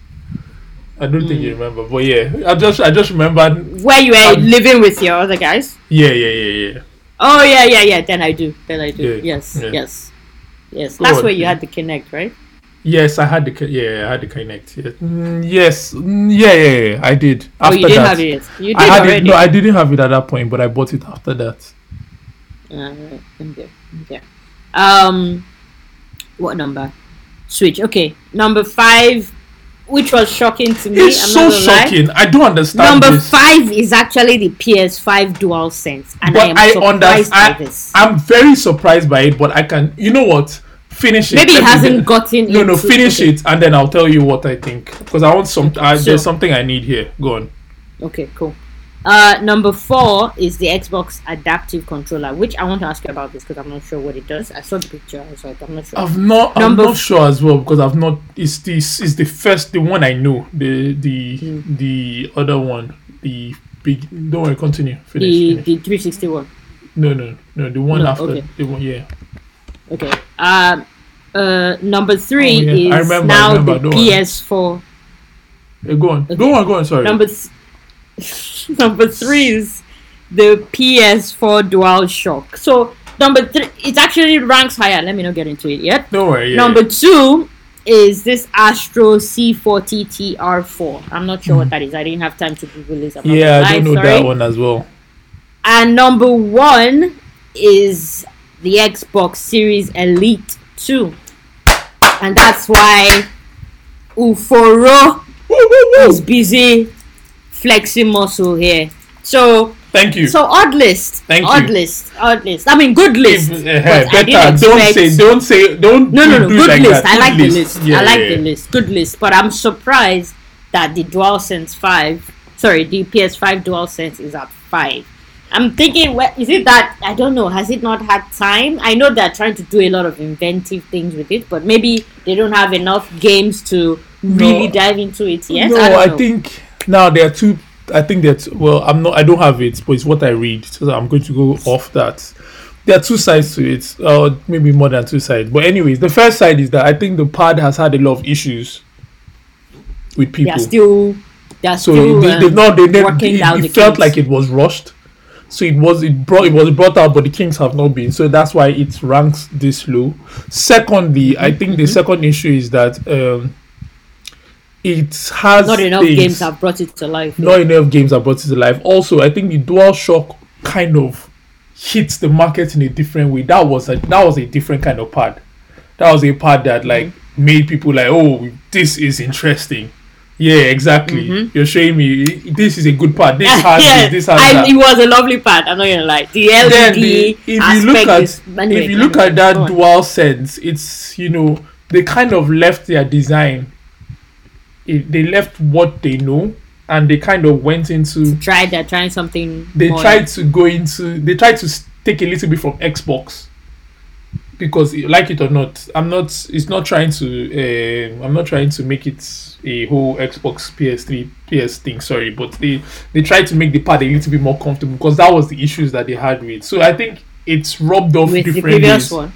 S1: I don't think
S2: Hmm.
S1: you remember, but yeah, I just I just remembered.
S2: where you were
S1: Um,
S2: living with your other guys.
S1: Yeah, yeah, yeah, yeah.
S2: Oh yeah, yeah, yeah. Then I do. Then I do.
S1: Yeah,
S2: Yes,
S1: yeah.
S2: yes, yes.
S1: Go
S2: That's
S1: on.
S2: where you had the Kinect, right?
S1: Yes, I had the yeah, I had the Kinect. Yeah. Mm, yes, Mm, yeah, yeah, yeah, I did.
S2: oh, you didn't
S1: that,
S2: have it. You did
S1: I had
S2: already.
S1: it. No, I didn't have it at that point, but I bought it after that.
S2: Uh, okay, okay. Um, what number? Switch. Okay, number five, which was shocking to me.
S1: It's
S2: I'm
S1: so
S2: gonna lie.
S1: shocking. I don't understand
S2: Number
S1: this.
S2: five is actually the PS5 DualSense, and
S1: but
S2: I am
S1: I
S2: surprised
S1: understand.
S2: by this.
S1: I'm very surprised by it, but I can. You know what? Finish it.
S2: Maybe it hasn't gotten.
S1: No, no. Finish it, and then I'll tell you what I think. Because I want some. Uh,
S2: so-
S1: there's something I need here. Go on.
S2: Okay, cool. Uh, number four is the Xbox Adaptive Controller, which I want to ask you about this because I'm not sure what it does. I saw the picture, I was like, I'm not sure.
S1: I've not.
S2: Number
S1: I'm not sure as well because I've not. It's this. Is the first. The one I know. The the
S2: Hmm.
S1: the other one. The big. Don't worry. Continue. Finish.
S2: the
S1: finish.
S2: the 360 one.
S1: No, no, no. The one
S2: No,
S1: after.
S2: okay.
S1: The one. Yeah.
S2: Okay. Um. Uh. Number three
S1: Oh, yeah.
S2: Is
S1: remember,
S2: now the
S1: don't.
S2: PS4.
S1: Yeah, go on.
S2: Okay.
S1: Go on. Go on. Sorry.
S2: Number th- number three is the PS4 DualShock. So number three, it actually ranks higher. Let me not get into it yet.
S1: Don't worry. Yeah,
S2: number two is this Astro C40 TR4. I'm not sure what hmm. that is. I didn't have time to Google this. I'm
S1: Yeah, I don't know
S2: sorry.
S1: that one as well.
S2: And number one is the Xbox Series Elite 2. And that's why Uforo is busy flexing muscle here. So,
S1: Thank you.
S2: so odd list.
S1: Thank
S2: odd
S1: you.
S2: Odd list. Odd list. I mean, good list.
S1: If-
S2: but
S1: eh, better. Don't say. Don't say. Don't.
S2: No, no, no. Good
S1: like
S2: list.
S1: that.
S2: I like the list.
S1: Yeah,
S2: I like
S1: yeah,
S2: the list. Good list. But I'm surprised that the DualSense 5, sorry, the PS5 DualSense is at 5. I'm thinking, is it that, I don't know, has it not had time? I know they're trying to do a lot of inventive things with it, but maybe they don't have enough games to really
S1: No.
S2: dive into it yet.
S1: no,
S2: I,
S1: I,
S2: don't know.
S1: think now there are two. I think that well, I'm not. I don't have it, but it's what I read, so I'm going to go off that. There are two sides to it, or maybe more than two sides. But anyways, the first side is that I think the pad has had a lot of issues. with people.
S2: They are still. They are
S1: so
S2: still.
S1: they,
S2: um,
S1: no, they, they,
S2: working
S1: it, it
S2: the
S1: felt like it was rushed. So it was it brought it was brought out, but the Kings have not been. So that's why it ranks this low. Secondly, I think
S2: Mm-hmm.
S1: the second issue is that um, it has
S2: Not enough
S1: things-
S2: games have brought it to life.
S1: not enough games have brought it to life. Also, I think the DualShock kind of hits the market in a different way. That was a that was a different kind of pad. That was a pad that like
S2: Mm-hmm.
S1: made people like, oh, this is interesting. Yeah, exactly.
S2: Mhm.
S1: You're showing me this is a good pad. This has
S2: yeah,
S1: this, this has
S2: I,
S1: that.
S2: it was a lovely part. I'm not gonna lie. The LED
S1: then the, if you look
S2: aspect
S1: at
S2: is, anyway,
S1: if you look
S2: anyway,
S1: at that DualSense, it's you know they kind of left their design. It, they left what they know, and they kind of went into
S2: tried they're trying something.
S1: they
S2: more
S1: tried to go into they tried to take a little bit from xbox because like it or not i'm not it's not trying to uh, i'm not trying to make it a whole xbox ps3 ps thing sorry but they they tried to make the pad a little bit more comfortable because that was the issues that they had with so i think it's rubbed off
S2: with the
S1: different
S2: previous
S1: ways.
S2: one.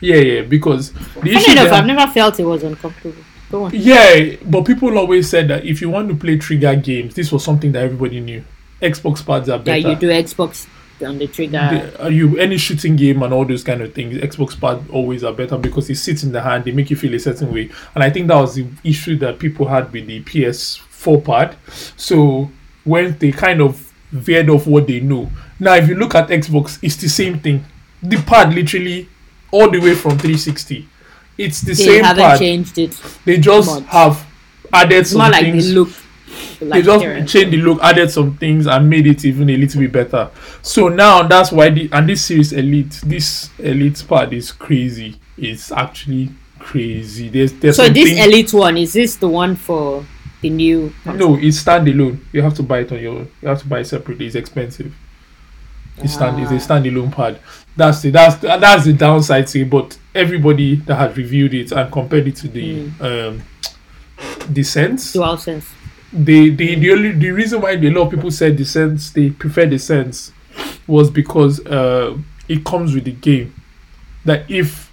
S1: yeah yeah because the
S2: enough,
S1: they
S2: I've never felt it was uncomfortable. Go on.
S1: yeah, but people always said that if you want to play trigger games, this was something that everybody knew. Xbox pads are better.
S2: Yeah, you do Xbox on the trigger.
S1: The- are you any shooting game and all those kind of things xbox pad always are better because it sits in the hand they make you feel a certain way and i think that was the issue that people had with the ps4 pad so when they kind of veered off what they know now if you look at xbox it's the same thing the pad literally all the way from 360 it's the
S2: they
S1: same
S2: haven't
S1: pad
S2: changed it.
S1: they just
S2: much.
S1: have added
S2: It's
S1: some
S2: more like
S1: things
S2: the look.
S1: they just
S2: and
S1: changed the look, added some things, and made it even a little bit better. So now that's why the and this series elite, this elite part is crazy. It's actually crazy. There's there's
S2: So this elite one is this the one for the new?
S1: no, it's standalone. You have to buy it on your own. You have to buy it separately. It's expensive. It's stand it's a
S2: Ah.
S1: standalone pad. That's the that's the, that's the downside to it. But everybody that has reviewed it and compared it to the
S2: Hmm.
S1: um the sense
S2: DualSense.
S1: the the the only the reason why a lot of people said the sense they prefer the sense was because uh it comes with the game that if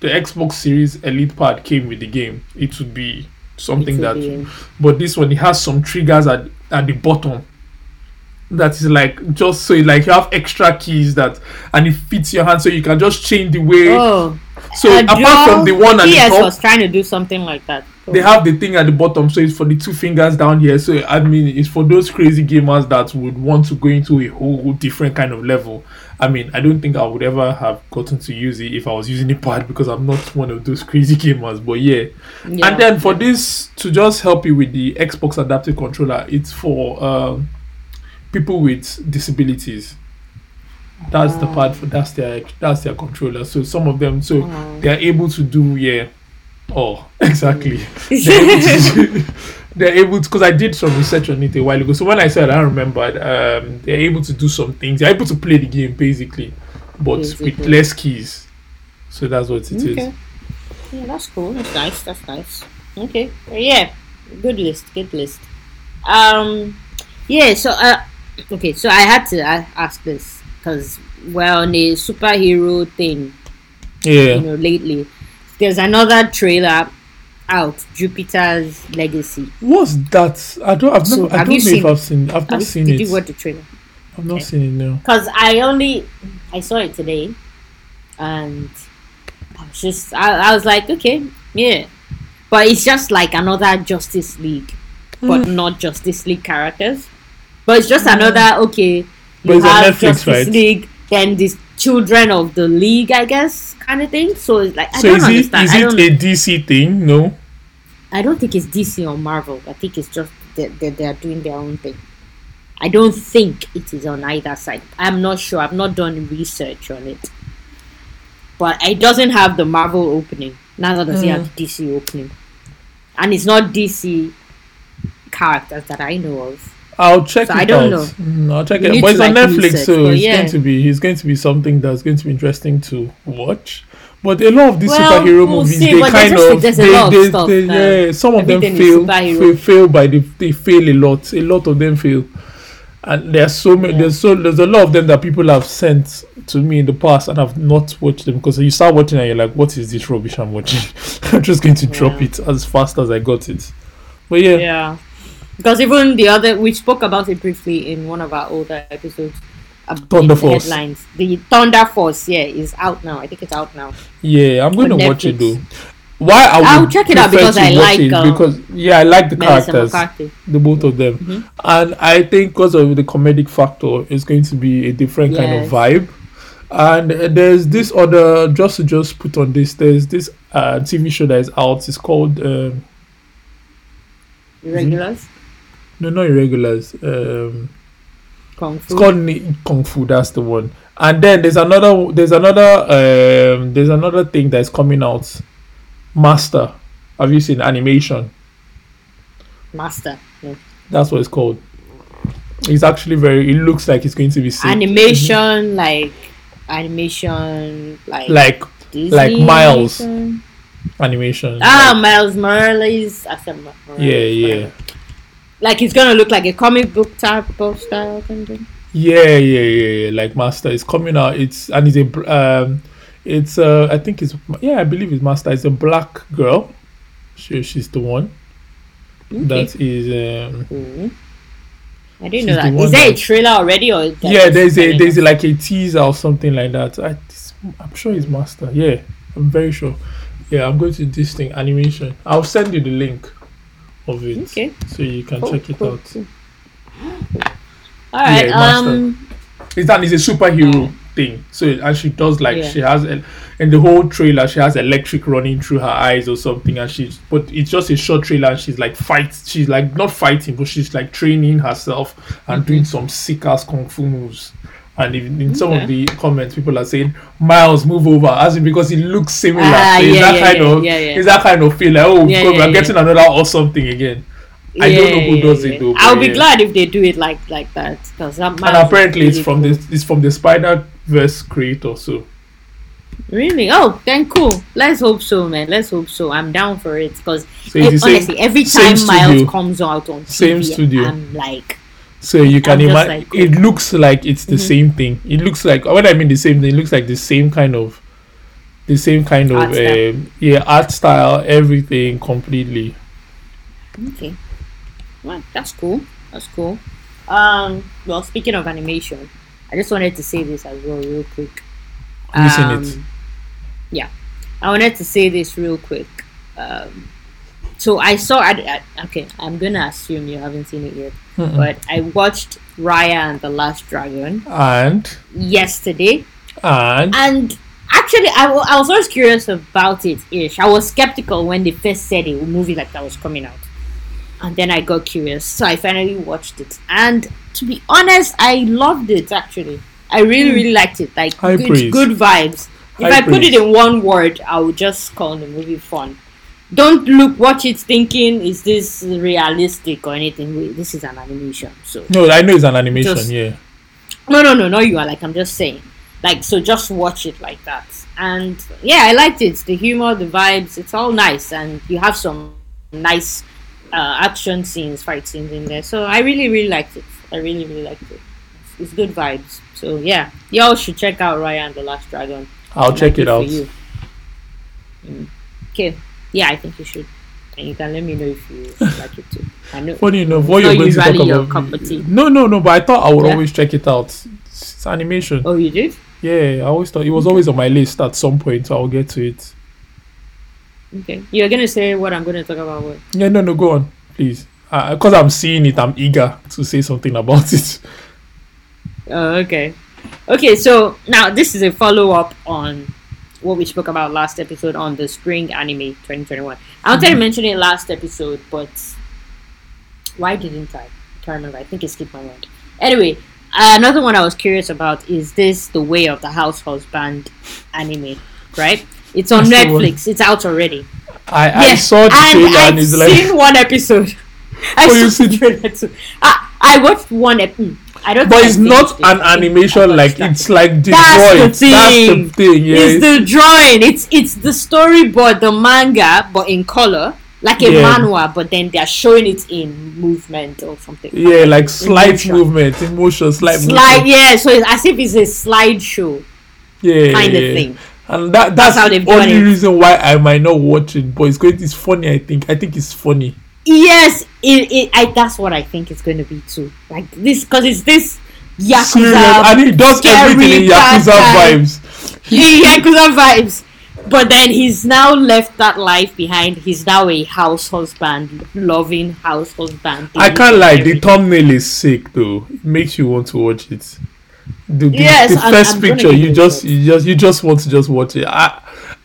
S1: the xbox series elite pad came with the game it would be something
S2: It will
S1: that but this one it has some triggers at at the bottom that is like just so like you have extra keys that and it fits your hand so you can just change the way
S2: Oh,
S1: so
S2: a
S1: apart from the one at the top
S2: was trying to do something like that.
S1: they have the thing at the bottom, so it's for the two fingers down here. So I mean, it's for those crazy gamers that would want to go into a whole different kind of level. I mean, I don't think I would ever have gotten to use it if I was using a pad because I'm not one of those crazy gamers. But yeah,
S2: Yeah.
S1: and then for this to just help you with the Xbox adaptive controller, it's for um, people with disabilities. That's the part for that's their that's their controller. So some of them, so
S2: Oh.
S1: they are able to do yeah. Oh, exactly. they're able to, they're able to because I did some research on it a while ago. So when I said I remembered, um, they're able to do some things. They're able to play the game basically, but with less keys. So that's what it is.
S2: Okay. Yeah, that's cool. That's nice. That's nice. Okay. Yeah. Good list. Good list. Um. Yeah. So. Uh. Okay. So I had to ask this because we're on a superhero thing.
S1: Yeah.
S2: You know, lately, there's another trailer out. Jupiter's Legacy.
S1: What's that? I don't. I've
S2: So,
S1: never. I don't know if I've seen. I've not seen
S2: did
S1: it.
S2: you watch the trailer?
S1: I've not
S2: Okay.
S1: seen it. No.
S2: Because I only I saw it today, and I was just I, I was like, okay, yeah, but it's just like another Justice League, but mm. not Justice League characters. But it's just another mm. okay.
S1: But
S2: You have
S1: Netflix,
S2: Justice
S1: right?
S2: League, then these children of the League, I guess, kind of thing. So it's like I
S1: So
S2: don't
S1: is
S2: understand.
S1: is
S2: I
S1: it
S2: don't.
S1: a DC thing? No.
S2: I don't think it's DC or Marvel. I think it's just that they, they are doing their own thing. I don't think it is on either side. I'm not sure. I've not done research on it. But it doesn't have the Marvel opening. Neither does it have the DC opening. And it's not DC characters that I know of.
S1: I'll check
S2: So
S1: it
S2: I don't
S1: out.
S2: know.
S1: Mm, I'll check
S2: You
S1: it. But it's on Netflix,
S2: research,
S1: so it's
S2: yeah.
S1: going to be. It's going to be something that's going to be interesting to watch. But a lot of these
S2: Well,
S1: superhero
S2: we'll
S1: movies,
S2: see,
S1: they kind of, they,
S2: lot of
S1: they, they- yeah, some of them fail, fail, fail by the, they fail a lot. A lot of them fail, and there's so many.
S2: Yeah.
S1: There's so there's a lot of them that people have sent to me in the past, and I've not watched them because you start watching and you're like, what is this rubbish I'm watching? I'm just going to drop
S2: Yeah.
S1: it as fast as I got it. But yeah,
S2: Yeah. Because even the other, we spoke about it briefly in one of our older episodes.
S1: Thunder
S2: the
S1: Force.
S2: Headlines. The Thunder Force, yeah, is out now. I think it's out now.
S1: yeah, I'm going to
S2: On
S1: watch it
S2: Netflix.
S1: though. Why I would
S2: I'll check it out because I like,
S1: it
S2: um,
S1: because yeah, I like the
S2: Melissa
S1: characters,
S2: McCarthy.
S1: the both of them,
S2: Mhm.
S1: and I think because of the comedic factor, it's going to be a different kind of vibe. And uh, there's this other just to just put on this. There's this uh, TV show that is out. It's called um,
S2: Irregulars.
S1: No, not irregulars. Um,
S2: Kung Fu.
S1: It's called Ni- Kung Fu. That's the one. And then there's another. There's another. Um, there's another thing that's coming out. Master. Have you seen animation?
S2: Master. Yeah.
S1: That's what it's called. It's actually very. It looks like it's going to be sick.
S2: Animation, like animation, like
S1: Like
S2: Disney
S1: like Miles.
S2: animation.
S1: animation.
S2: Ah,
S1: Like-
S2: Miles Morales. I said Morales,
S1: yeah, yeah,
S2: whatever. Like it's gonna look like a comic book type of style something.
S1: yeah, yeah, yeah, yeah. Like Master is coming out. It's and it's a. Um, it's uh, I think it's yeah, I believe it's Master. It's a black girl. She, she's the one.
S2: Okay.
S1: That is um.
S2: Cool. I didn't know that. Is there a trailer already, or is
S1: yeah there's a there's
S2: us?
S1: like a teaser or something like that I, i'm sure it's master yeah i'm very sure yeah i'm going to this thing animation i'll send you the link of it
S2: Okay.
S1: so you can
S2: Cool,
S1: check it
S2: cool,
S1: out
S2: cool. All right.
S1: Yeah,
S2: um.
S1: it's that it's a superhero thing so and she does like
S2: Yeah.
S1: she has el- in the whole trailer she has electric running through her eyes or something and she's but it's just a short trailer and she's like fight she's like not fighting but she's like training herself and
S2: Mm-hmm.
S1: doing some sick ass kung fu moves and in, in some of the comments people are saying miles move over as in because it looks similar
S2: Ah,
S1: so it's
S2: yeah,
S1: that
S2: yeah,
S1: kind
S2: yeah,
S1: of
S2: yeah,
S1: it's that kind of feel like oh
S2: Yeah,
S1: God,
S2: yeah,
S1: we're getting another or something again I don't know who does it though,
S2: I'll be glad if they do it like like that because that.
S1: and
S2: Miles
S1: apparently it's
S2: really
S1: from
S2: cool.
S1: the it's from the spider verse creator so
S2: Really? Oh, then cool. Let's hope so, man. Let's hope so. I'm down for it because
S1: So it's the same-
S2: honestly, every time Miles
S1: studio.
S2: comes out on TV,
S1: Same studio.
S2: I'm like,
S1: So you can imagine.
S2: like,
S1: it looks like it's the
S2: Mhm.
S1: same thing. It looks like what I mean the same thing. It looks like the same kind of, the same kind of
S2: Art style.
S1: um, yeah art style, everything completely.
S2: okay, well, that's cool. That's cool. Um, well, speaking of animation, I just wanted to say this as well, real quick.
S1: Seen it?
S2: Yeah, I wanted to say this real quick. Um, so I saw. I, I, okay, I'm gonna assume you haven't seen it yet,
S1: Mm-mm.
S2: but I watched Raya and the Last Dragon
S1: And
S2: yesterday,
S1: and
S2: and actually, I I was always curious about it. Ish, I was skeptical when they first said a movie like that was coming out, and then I got curious, so I finally watched it. And to be honest, I loved it. Actually, I really, hmm. really liked it. Like.
S1: High
S2: good,
S1: praise.
S2: good vibes. If
S1: High
S2: I put it in one word, I would just call the movie fun. Don't look, watch it thinking, is this realistic or anything? This is an animation, so
S1: no, I know it's an animation.
S2: Just-
S1: yeah,
S2: no, no, no, no. You are like I'm just saying, like so. Just watch it like that, and yeah, I liked it. The humor, the vibes, it's all nice, and you have some nice uh, action scenes, fight scenes in there. So I really, really liked it. I really, really liked it. It's, it's good vibes. So yeah, y'all should check out Raya the Last Dragon.
S1: I'll check it out.
S2: Mm. Okay, yeah, I think you should, and you can let me know if you like it too. I know.
S1: Funny enough, what you're going to talk about?
S2: cup of tea.
S1: No, no, no. But I thought I would
S2: Yeah?
S1: always check it out. It's, animation.
S2: Oh, you did?
S1: Yeah, I always thought it was always on my list at some point. So I'll get to it.
S2: Okay, you're gonna say what I'm gonna talk about. What?
S1: Yeah, no, no. Go on, please. Uh, because I'm seeing it, I'm eager to say something about it.
S2: Oh, okay. Okay, so now this is a follow up on what we spoke about last episode on the spring anime 2021. I wanted to mention it last episode, but why didn't I? can't remember. I think it skipped my mind. Anyway, uh, another one I was curious about is this The Way of the House Husband anime, right? It's on
S1: That's.
S2: Netflix. It's out already.
S1: I, I
S2: Yes,
S1: saw the
S2: and
S1: trailer and
S2: I've
S1: it's like
S2: seen one episode. I
S1: Oh, you
S2: the
S1: see-
S2: trailer too. I, I watched one episode. I don't.
S1: But it's not an
S2: I think I
S1: animation like
S2: that.
S1: it's like the
S2: That's the
S1: drawing. That's the
S2: thing.
S1: thing. Yeah.
S2: It's the drawing. It's it's the storyboard, the manga, but in color, like a
S1: Yeah.
S2: manhwa. But then they're showing it in movement or something.
S1: yeah, like slight
S2: Emotion.
S1: movement, emotion, slight
S2: Slide,
S1: movement.
S2: yeah. So it's as if it's a slideshow
S1: Yeah,
S2: kind
S1: yeah.
S2: of thing.
S1: And that
S2: That's
S1: that's,
S2: how
S1: the only
S2: it.
S1: reason why I might not watch it. But it's going. It's funny. I think. I think it's funny.
S2: Yes, it, it I that's what I think it's going to be too. Like this because it's this yakuza.
S1: Serious, and he does
S2: scary
S1: everything in Yakuza vibes.
S2: Yakuza vibes. But then he's now left that life behind. He's now a house husband, loving house husband.
S1: I can't lie, the thumbnail is sick though. It makes you want to watch it. The, the,
S2: Yes,
S1: the
S2: I'm-
S1: 1st
S2: I'm
S1: picture, you just you just you just want to just watch it. I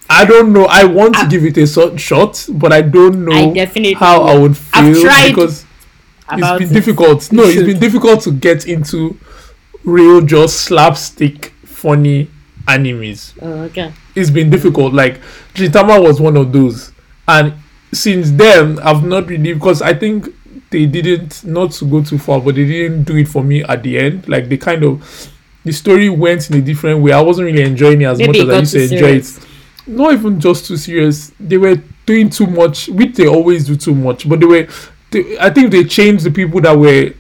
S1: I don't know. I want to
S2: ah.
S1: give it a short shot, but I don't know
S2: I definitely
S1: how I would
S2: I've
S1: feel
S2: tried
S1: because it's been
S2: it.
S1: difficult. No, it's been difficult to get into real just slapstick funny animes
S2: Oh, okay.
S1: it's been difficult. Like Gintama was one of those, and since then I've not really because I think they didn't not to go too far, but they didn't do it for me at the end. Like they kind of the story went in a different way. I wasn't really enjoying it as
S2: Maybe
S1: much as I used to enjoy
S2: serious.
S1: it. Not even just too serious. They were doing too much, which they always do too much. But they were, they, I think they changed the people that were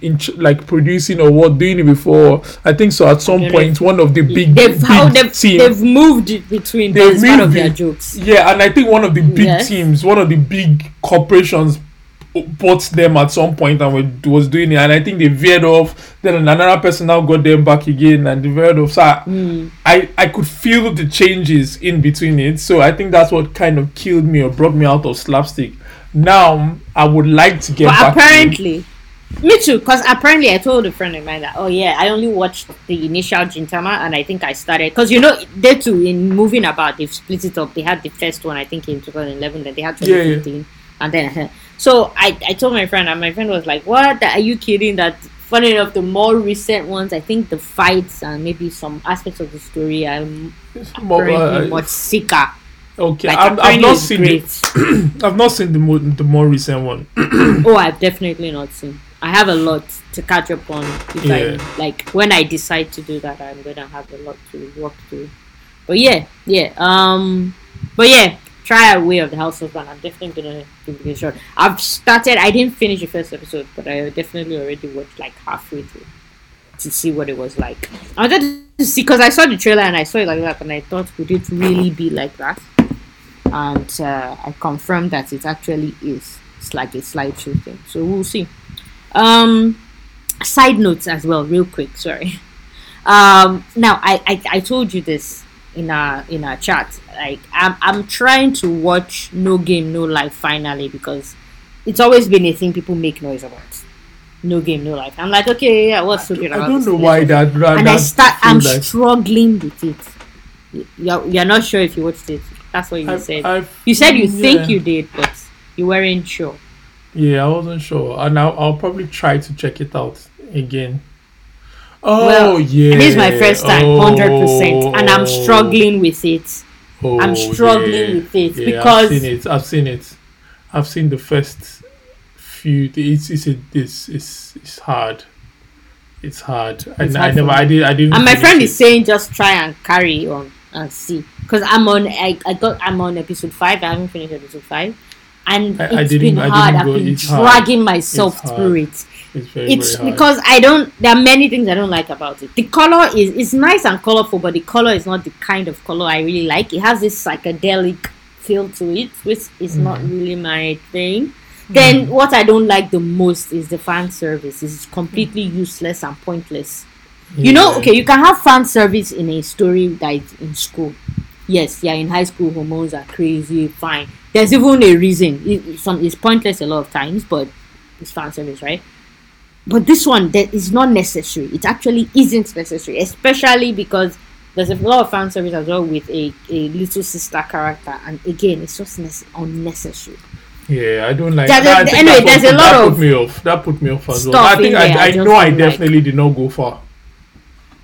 S1: in like producing or what doing it before. I think so. At some point, one of the big,
S2: They've how
S1: big
S2: they've,
S1: team
S2: they've moved it between.
S1: They've
S2: That's part of
S1: moved
S2: their jokes.
S1: yeah, and I think one of the big
S2: Yes.
S1: teams, one of the big corporations bought them at some point and was doing it. And I think they veered off. Then another person now got them back again and they veered off. So I,
S2: Mm.
S1: I, I could feel the changes in between it. So I think that's what kind of killed me or brought me out of slapstick. Now I would like to get
S2: But
S1: back. to
S2: apparently, me too. Because apparently, I told a friend of mine that oh yeah, I only watched the initial Gintama, and I think I started because you know they too in moving about they've split it up. They had the first one I think in 2011, then they had
S1: Yeah, yeah.
S2: 2015, and then so I I told my friend, and my friend was like, "What? Are you kidding?" That funny enough, the more recent ones, I think the fights and maybe some aspects of the story are
S1: More,
S2: apparently
S1: uh,
S2: much sicker.
S1: okay,
S2: Like
S1: I've, I've not seen the. I've not seen the more, the more recent one.
S2: oh, I've definitely not seen. I have a lot to catch up on. If
S1: Yeah.
S2: I like when I decide to do that, I'm gonna have a lot to work through. But yeah, yeah. Um, but yeah, try a way of the house husband. I'm definitely gonna give it a shot. I've started. I didn't finish the first episode, but I definitely already watched like halfway through to see what it was like. I wanted to see because I saw the trailer and I saw it like that, and I thought, would it really be like that? And uh, I confirmed that it actually is. It's like a slideshow thing. So we'll see. Um, side notes as well, real quick. Sorry. Um, now I, I I told you this in our in our chat. Like I'm I'm trying to watch No Game No Life finally because it's always been a thing people make noise about. No game, no life. I'm like, okay, yeah, what's so good
S1: I don't know why that. that
S2: And I start. I'm
S1: like-
S2: struggling with it. You're, you're not sure if you watched it. That's what you
S1: I've-
S2: said.
S1: I've-
S2: you said you
S1: yeah.
S2: think you did, but you weren't sure.
S1: Yeah, I wasn't sure, and I'll, I'll probably try to check it out again. Oh
S2: Well,
S1: yeah,
S2: And this is my first time, oh. hundred percent, and I'm
S1: Oh,
S2: struggling with it.
S1: oh,
S2: I'm struggling
S1: yeah.
S2: with it
S1: Yeah,
S2: because
S1: I've seen it. I've seen it. I've seen the first few. It's it's it's it's it's hard. It's hard.
S2: It's
S1: I,
S2: hard
S1: I never. I did. I didn't.
S2: and my friend
S1: it.
S2: is saying just try and carry on and see because I'm on. I, I got. I'm on episode five. I haven't finished episode five, and
S1: I- I
S2: it's
S1: didn't-
S2: been hard. I've been
S1: it's hard.
S2: dragging myself
S1: It's
S2: through it.
S1: It's very
S2: it's
S1: very
S2: because I don't. There are many things I don't like about it. The color is it's nice and colorful, but the color is not the kind of color I really like. It has this psychedelic feel to it, which is not
S1: Mm.
S2: really my thing. Then what I don't like the most is the fan service. It's completely useless and pointless. You know, okay, you can have fan service in a story that is in school. Yes, yeah, in high school, hormones are crazy, fine. There's even a reason. It, it's some it's pointless a lot of times, but it's fan service, right? But this one that is not necessary. It actually isn't necessary, especially because there's a lot of fan service as well with a, a little sister character, and again, it's just nece- unnecessary.
S1: Yeah, I don't like. That. I
S2: there-
S1: think
S2: anyway,
S1: that's
S2: there's a
S1: what- that
S2: lot
S1: put me off. That put me off as well. I think I,
S2: I
S1: I know I
S2: don't like.
S1: definitely did not go far.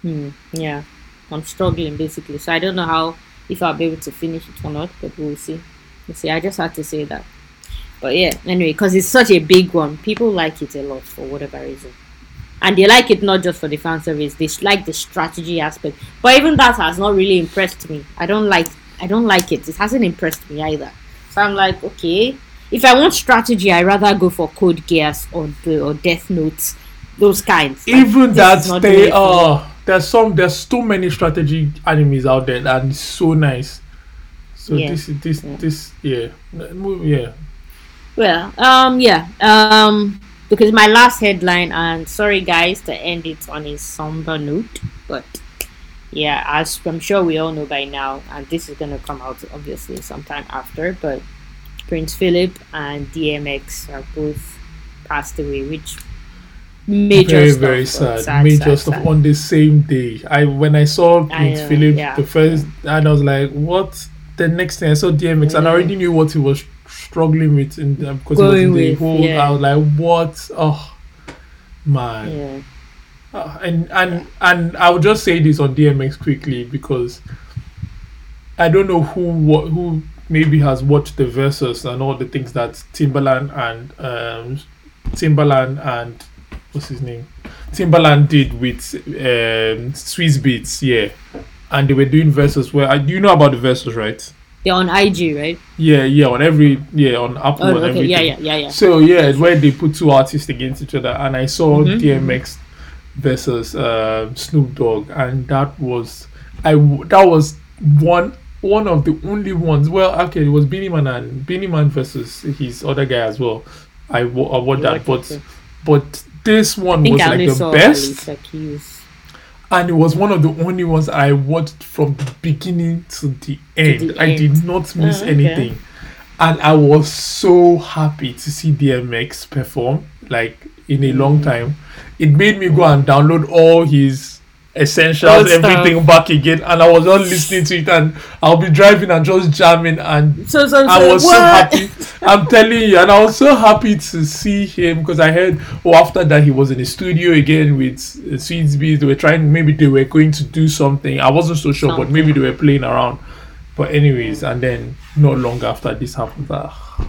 S2: Hmm, yeah, I'm struggling basically. So I don't know how if I'll be able to finish it or not, but we'll see. We'll see. I just had to say that. But yeah, anyway, because it's such a big one, people like it a lot for whatever reason, and they like it not just for the fan service. They like the strategy aspect. But even that has not really impressed me. I don't like. I don't like it. It hasn't impressed me either. So I'm like, okay, if I want strategy, I rather go for Code Geass or the or Death Notes, those kinds.
S1: Even
S2: this
S1: that they are. There's some. There's so many strategy animes out there, and it's so nice. So
S2: Yeah.
S1: this is this this yeah yeah.
S2: Well, um, yeah, um, because my last headline, and sorry guys to end it on a somber note, but yeah, as I'm sure we all know by now, and this is gonna come out obviously sometime after, but Prince Philip and DMX are both passed away, which major
S1: very
S2: stuff,
S1: very sad,
S2: sad,
S1: major
S2: sad,
S1: stuff
S2: sad.
S1: on the same day i when i saw prince
S2: know,
S1: philip
S2: yeah.
S1: the first and i was like what the next thing i saw dmx and i already knew what he was struggling with in the, because it was in the
S2: with,
S1: whole
S2: yeah.
S1: i was like what? Oh man.
S2: Yeah.
S1: Uh, and and and I'll just say this on DMX quickly because I don't know who wa- who maybe has watched the Verzuz and all the things that Timbaland and um, Timbaland and what's his name? Timbaland did with um, Swizz Beatz, yeah, and they were doing Verzuz where I do you know about the Verzuz, right?
S2: They're on IG, right?
S1: Yeah, yeah, on every yeah on Apple
S2: Oh,
S1: and
S2: okay,
S1: everything.
S2: yeah, yeah, yeah, yeah.
S1: So yeah, it's where they put two artists against each other, and I saw
S2: Mhm,
S1: DMX versus uh, Snoop Dogg, and that was I that was one one of the only ones. Well, okay, it was Beenie Man and Beenie Man versus his other guy as well. I I watched that, but but this one was
S2: I
S1: like the best. And it was one of the only ones I watched from the beginning to the end.
S2: the
S1: I did not miss
S2: Oh, okay.
S1: anything. And I was so happy to see DMX perform like in a long
S2: Mm.
S1: time. It made me go and download all his essentials,
S2: Old stuff.
S1: everything back again. And I was just listening to it and I'll be driving and just jamming and
S2: So, so, so
S1: I was so happy. I'm telling you, and I was so happy to see him because I heard, oh, after that he was in the studio again with uh, Beatz. They were trying, maybe they were going to do something. I wasn't so sure, but maybe they were playing around. But anyways, and then not long after this happened, ah,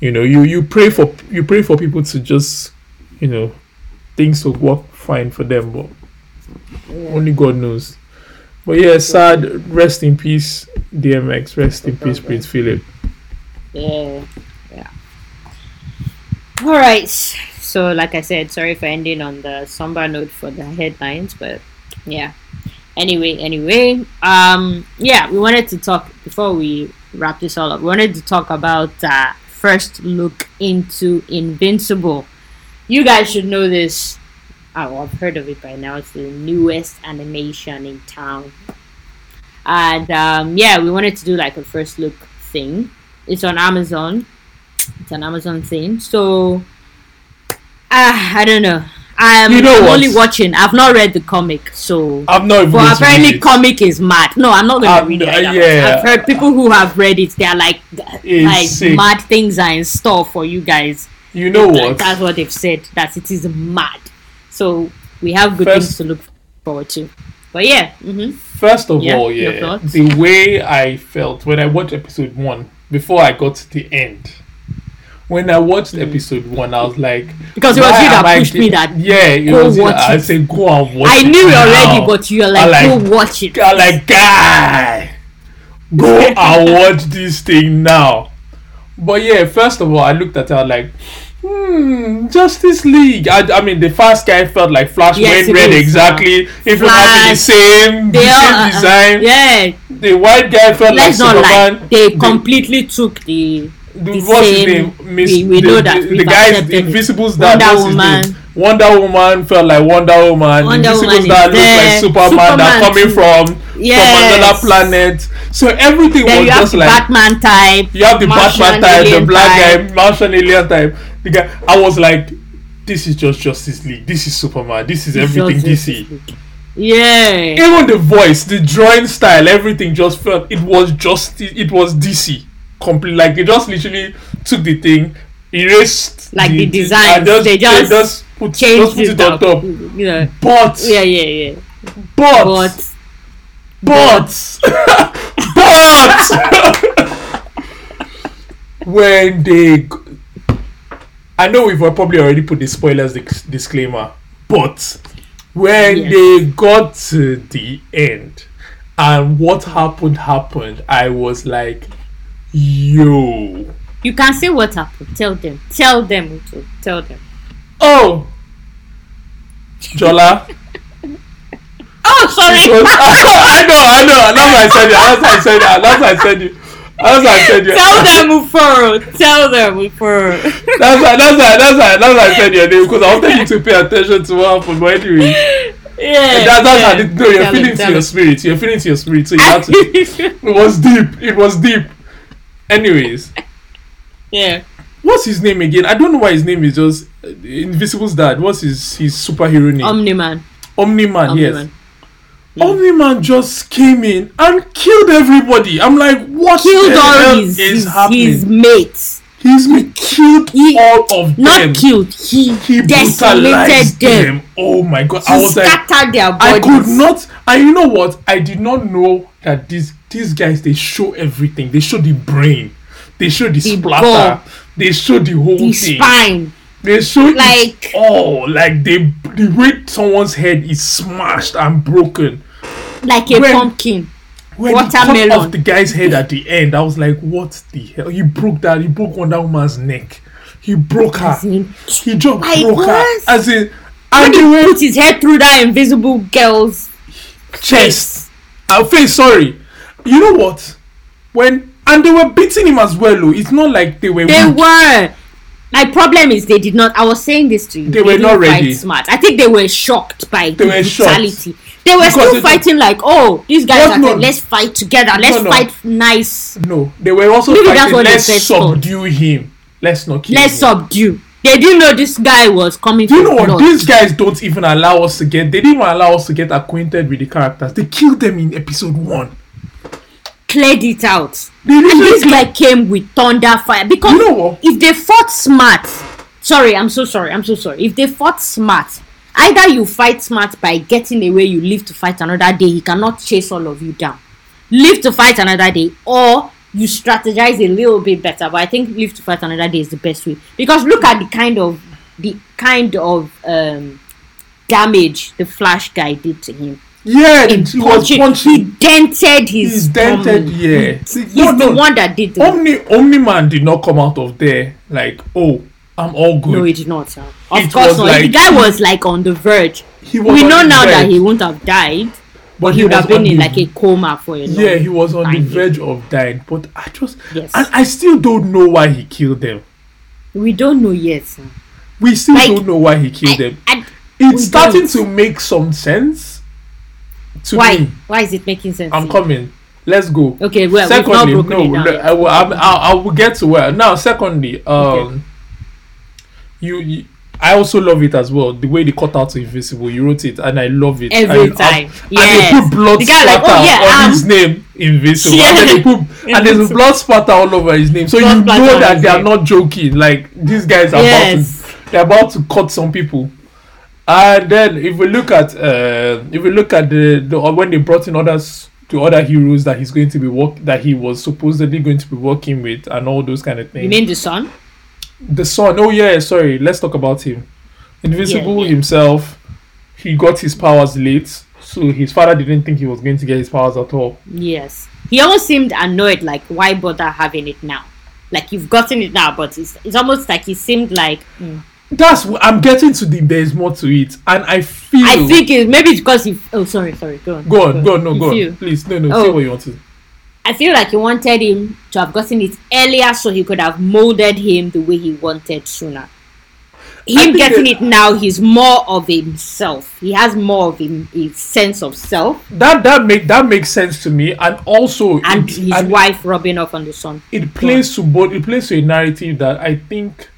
S1: you know, you you pray for you pray for people to just, you know, things to work fine for them, but. Only God knows. But yeah, sad. Rest in peace, DMX. Rest in peace, Prince Philip.
S2: Yeah, yeah. All right. So, like I said, sorry for ending on the somber note for the headlines, but yeah. Anyway, anyway, um, yeah, we wanted to talk before we wrap this all up. We wanted to talk about uh, first look into Invincible. You guys should know this. Oh, I've heard of it by now. It's the newest animation in town. And um, yeah, we wanted to do like a first look thing. It's on Amazon. It's an Amazon thing. So, ah, I don't know. I'm
S1: You know
S2: only watching. I've not read the comic, so.
S1: I've not
S2: But apparently, comic is mad. No, I'm not going to
S1: Um,
S2: read it.
S1: uh, yeah.
S2: I've heard people who have read it. They're like,
S1: It's
S2: like
S1: sick.
S2: mad things are in store for you guys.
S1: You know
S2: Like,
S1: what?
S2: that's what they've said. That it is mad. So we have good
S1: First-
S2: things to look forward to. But yeah, hmm
S1: First of
S2: Yeah,
S1: all, yeah, the way I felt when I watched episode one before I got to the end. When I watched episode one, I was like,
S2: Mm. because it was you that
S1: am I
S2: pushed me that
S1: yeah, it
S2: go
S1: was you
S2: watch
S1: I
S2: it.
S1: said go and watch.
S2: I knew it already,
S1: now."
S2: but you're like,
S1: like-
S2: go watch it.
S1: I'm like, guy, go and watch this thing now. But yeah, first of all, I looked at her like, hmm, Justice League. I, I mean, the fast guy felt like Flash
S2: Yes,
S1: when red
S2: is,
S1: exactly. Even having the same, the
S2: They
S1: same
S2: are, uh,
S1: design.
S2: yeah,
S1: The white guy felt
S2: let's
S1: like Superman.
S2: lie. They
S1: The-
S2: completely took the
S1: the, what's his name? Miss,
S2: we- we
S1: the,
S2: know that.
S1: the, the guy,
S2: accepted it.
S1: Invincible's dad.
S2: Wonder
S1: What's his
S2: Woman.
S1: name? Wonder Woman felt like Wonder Woman.
S2: Wonder
S1: Invincible's
S2: Woman
S1: dad
S2: is
S1: looked like
S2: there.
S1: Superman, that coming
S2: too.
S1: from from another planet. So everything
S2: then
S1: was
S2: you have
S1: just
S2: the
S1: like
S2: Batman type.
S1: you have the
S2: Martian
S1: Batman type, the black
S2: type.
S1: guy, Martian alien type. The guy. I was like, this is just Justice League. This is Superman. This is everything DC.
S2: Yeah.
S1: Even the voice, the drawing style, everything just felt it was just it was DC complete. Like they just literally took the thing, erased
S2: Like the
S1: and
S2: designs,
S1: just,
S2: they just
S1: put, just
S2: Changed
S1: put it,
S2: it
S1: on
S2: up.
S1: top.
S2: You know.
S1: But
S2: Yeah, yeah, yeah.
S1: but
S2: But
S1: but but when they I know we've probably already put the spoilers disc- disclaimer, but when
S2: Yes.
S1: they got to the end and what happened happened, I was like, yo.
S2: you can say what happened. Tell them. Tell them. Uto. Tell them.
S1: Oh, Jola.
S2: Oh, sorry.
S1: Was- I know, I know. That's why I said it. That's why I said it. That's why I said it. That's why I said your
S2: Tell them Uforo. Tell them Uforo.
S1: That's why that's why that's why that's why I said your name because I wanted you to pay attention to what happened. But anyway,
S2: Yeah.
S1: that, that's how
S2: yeah.
S1: the, no, you're feeling to your spirit. You're feeling to your spirit. So you have to. It was deep. It was deep. Anyways,
S2: yeah.
S1: what's his name again? I don't know why his name is just uh, Invincible's dad. What's his his superhero name?
S2: Omni Man.
S1: Omni Man.
S2: Omni
S1: Yes.
S2: Man.
S1: Omni Man just came in and killed everybody. I'm like, what
S2: Killed
S1: the hell
S2: his,
S1: is
S2: his,
S1: happening?
S2: his mates.
S1: He's me killed
S2: He-
S1: all of
S2: Not
S1: them.
S2: Not killed. He,
S1: he
S2: decimated them.
S1: them. Oh my god!
S2: He
S1: I was like,
S2: their
S1: I could not. And you know what? I did not know that these these guys they show everything. They show the brain. They show the,
S2: The
S1: splatter.
S2: ball.
S1: They show the whole
S2: the
S1: thing.
S2: spine.
S1: They show
S2: Like-
S1: oh. Like they the way someone's head is smashed and broken.
S2: Like a
S1: When-
S2: pumpkin.
S1: When he cut
S2: Watermelon.
S1: off the guy's head at the end, I was like, what the hell? He broke that. He broke Wonder Woman's neck. He broke her.
S2: In,
S1: He just
S2: Like
S1: broke her.
S2: what?
S1: As in, and
S2: he
S1: way
S2: put his head through that invisible girl's
S1: chest. I'll face sorry. You know what? When and they were beating him as well. Oh, it's not like they were.
S2: They
S1: weak.
S2: were. My problem is they did not. I was saying this to you.
S1: They were
S2: didn't
S1: ready.
S2: Smart. I think they were shocked by
S1: They
S2: the
S1: were shocked.
S2: brutality. They were
S1: Because
S2: still fighting like, oh, these guys are
S1: No.
S2: let's fight together. Let's
S1: no.
S2: fight nice.
S1: No, they were also
S2: Maybe
S1: fighting. Let's
S2: for.
S1: subdue him. Let's not kill
S2: Let's
S1: him.
S2: subdue. They didn't know this guy was coming.
S1: Do you know what? These guys don't even allow us to get. They didn't even allow us to get acquainted with the characters. They killed them in episode one.
S2: Cleared it out. And this guy came with thunder fire because
S1: You know
S2: if they fought smart, sorry, I'm so sorry, I'm so sorry. If they fought smart, either you fight smart by getting away, you live to fight another day. He cannot chase all of you down. Live to fight another day, or you strategize a little bit better. But I think live to fight another day is the best way because look at the kind of the kind of um, damage the Flash guy did to him.
S1: Yeah, he was
S2: punching, he dented his
S1: He's dented.
S2: stomach.
S1: Yeah,
S2: He's
S1: no,
S2: the
S1: no.
S2: one that did the
S1: Omni Omni Man did not come out of there like, oh, I'm all good.
S2: No, he did not. Sir. Of
S1: It
S2: course not.
S1: like-
S2: the guy was like on the verge.
S1: he was
S2: We know now that he wouldn't have died.
S1: but
S2: He would
S1: was
S2: have been in
S1: the-
S2: like a coma for a long
S1: Yeah, he was on the verge of dying, but I just
S2: Yes.
S1: and I still don't know why he killed them.
S2: We don't know yet. Sir.
S1: We still
S2: Like,
S1: don't know why he killed them.
S2: I-
S1: It's starting
S2: don't.
S1: to make some sense
S2: why?
S1: me.
S2: Why is it making sense?
S1: I'm coming. Let's go.
S2: Okay, well, we've not
S1: secondly,
S2: broken
S1: no. I will, I'm- I'll, I will get to where now. Secondly, um,
S2: Okay.
S1: you, you, I also love it as well. The way they cut out Invincible, you wrote it, and I love it
S2: Every
S1: and,
S2: time.
S1: and
S2: Yes.
S1: they put blood
S2: The guy like,
S1: splatter
S2: oh, yeah,
S1: on
S2: um,
S1: his name, Invincible,
S2: Yeah.
S1: and they put and there's blood splatter all over his name, so
S2: Blood
S1: you know that they are
S2: name.
S1: not joking. Like these guys are
S2: Yes.
S1: about to, they're about to cut some people. And then if we look at uh, if we look at the, the when they brought in others to other heroes that he's going to be work that he was supposedly going to be working with and all those kind of things.
S2: You mean the son?
S1: the son? Oh yeah, sorry. Let's talk about him. Invincible
S2: Yeah, yeah.
S1: himself. He got his powers late, so his father didn't think he was going to get his powers at all.
S2: Yes. He almost seemed annoyed, like, why bother having it now? Like, you've gotten it now, but it's, it's almost like he seemed like. hmm.
S1: That's I'm getting to the there's more to it, and I feel.
S2: I think it, maybe it's because he. Oh, sorry, sorry. Go on.
S1: Go on, go on, no, go on, please, no, no,
S2: Oh.
S1: say what you want to.
S2: I feel like he wanted him to have gotten it earlier so he could have molded him the way he wanted sooner. Him getting
S1: that-
S2: it now, he's more of himself. He has more of him, a sense of self,
S1: That that make that makes sense to me, and also
S2: and
S1: it,
S2: his
S1: and
S2: wife rubbing off on the son.
S1: it plays to both. It plays to a narrative that I think.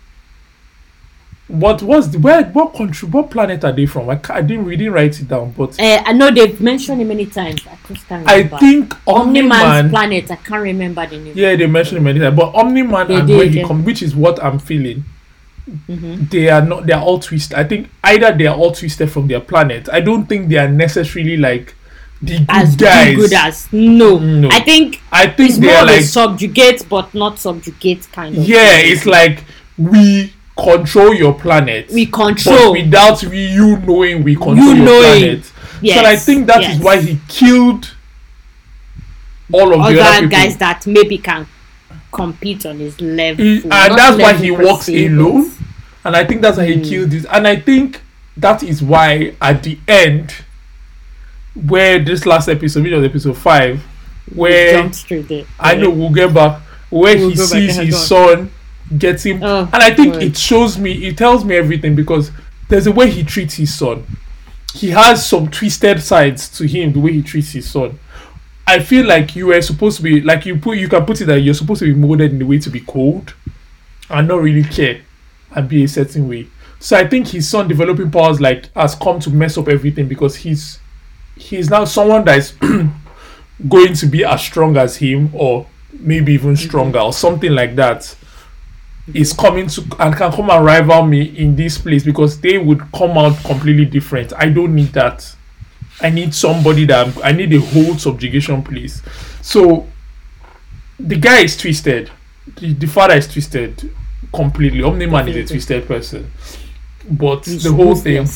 S1: What was the where what country what planet are they from? I, I didn't didn't write it down, but
S2: Uh, I know they've mentioned it many times. I just can't
S1: I think
S2: Omni
S1: Omni
S2: Man's planet. I can't remember the name.
S1: Yeah, they mentioned it many times, but Omni Man
S2: They
S1: and
S2: did,
S1: when he
S2: yeah.
S1: come, which is what I'm feeling.
S2: Mhm.
S1: They are not. They are all twisted. I think either they are all twisted from their planet. I don't think they are necessarily like the good
S2: As
S1: guys.
S2: good as no.
S1: No.
S2: I think
S1: I think
S2: it's
S1: they
S2: more
S1: are like
S2: subjugate but not subjugate kind of.
S1: yeah. It's like we control your planet.
S2: we
S1: but
S2: control.
S1: without you knowing we control
S2: You
S1: your
S2: knowing.
S1: planet.
S2: yes,
S1: so I think that is
S2: yes.
S1: why he killed all of the other
S2: guys that maybe can compete on his level.
S1: He- and that's why he walks alone. and I think that's why he
S2: Mm.
S1: killed this. And I think that is why at the end, where this last episode, which was episode five, where
S2: Jump straight there.
S1: I know we'll get back where
S2: We'll
S1: he sees his son getting
S2: Oh,
S1: and I think
S2: God.
S1: it shows me it tells me everything because there's a way he treats his son. He has some twisted sides to him the way he treats his son. I feel like you were supposed to be like you put you can put it that you're supposed to be molded in the way to be cold and not really care and be a certain way. So I think his son developing powers like has come to mess up everything because he's he's now someone that is going to be as strong as him or maybe even stronger or something like that is coming to and can come and rival me in this place because they would come out completely different. I don't need that. I need somebody that I need a whole subjugation place. So the guy is twisted. The, the father is twisted completely. Omni Man is a twisted person. But
S2: He's
S1: the whole thing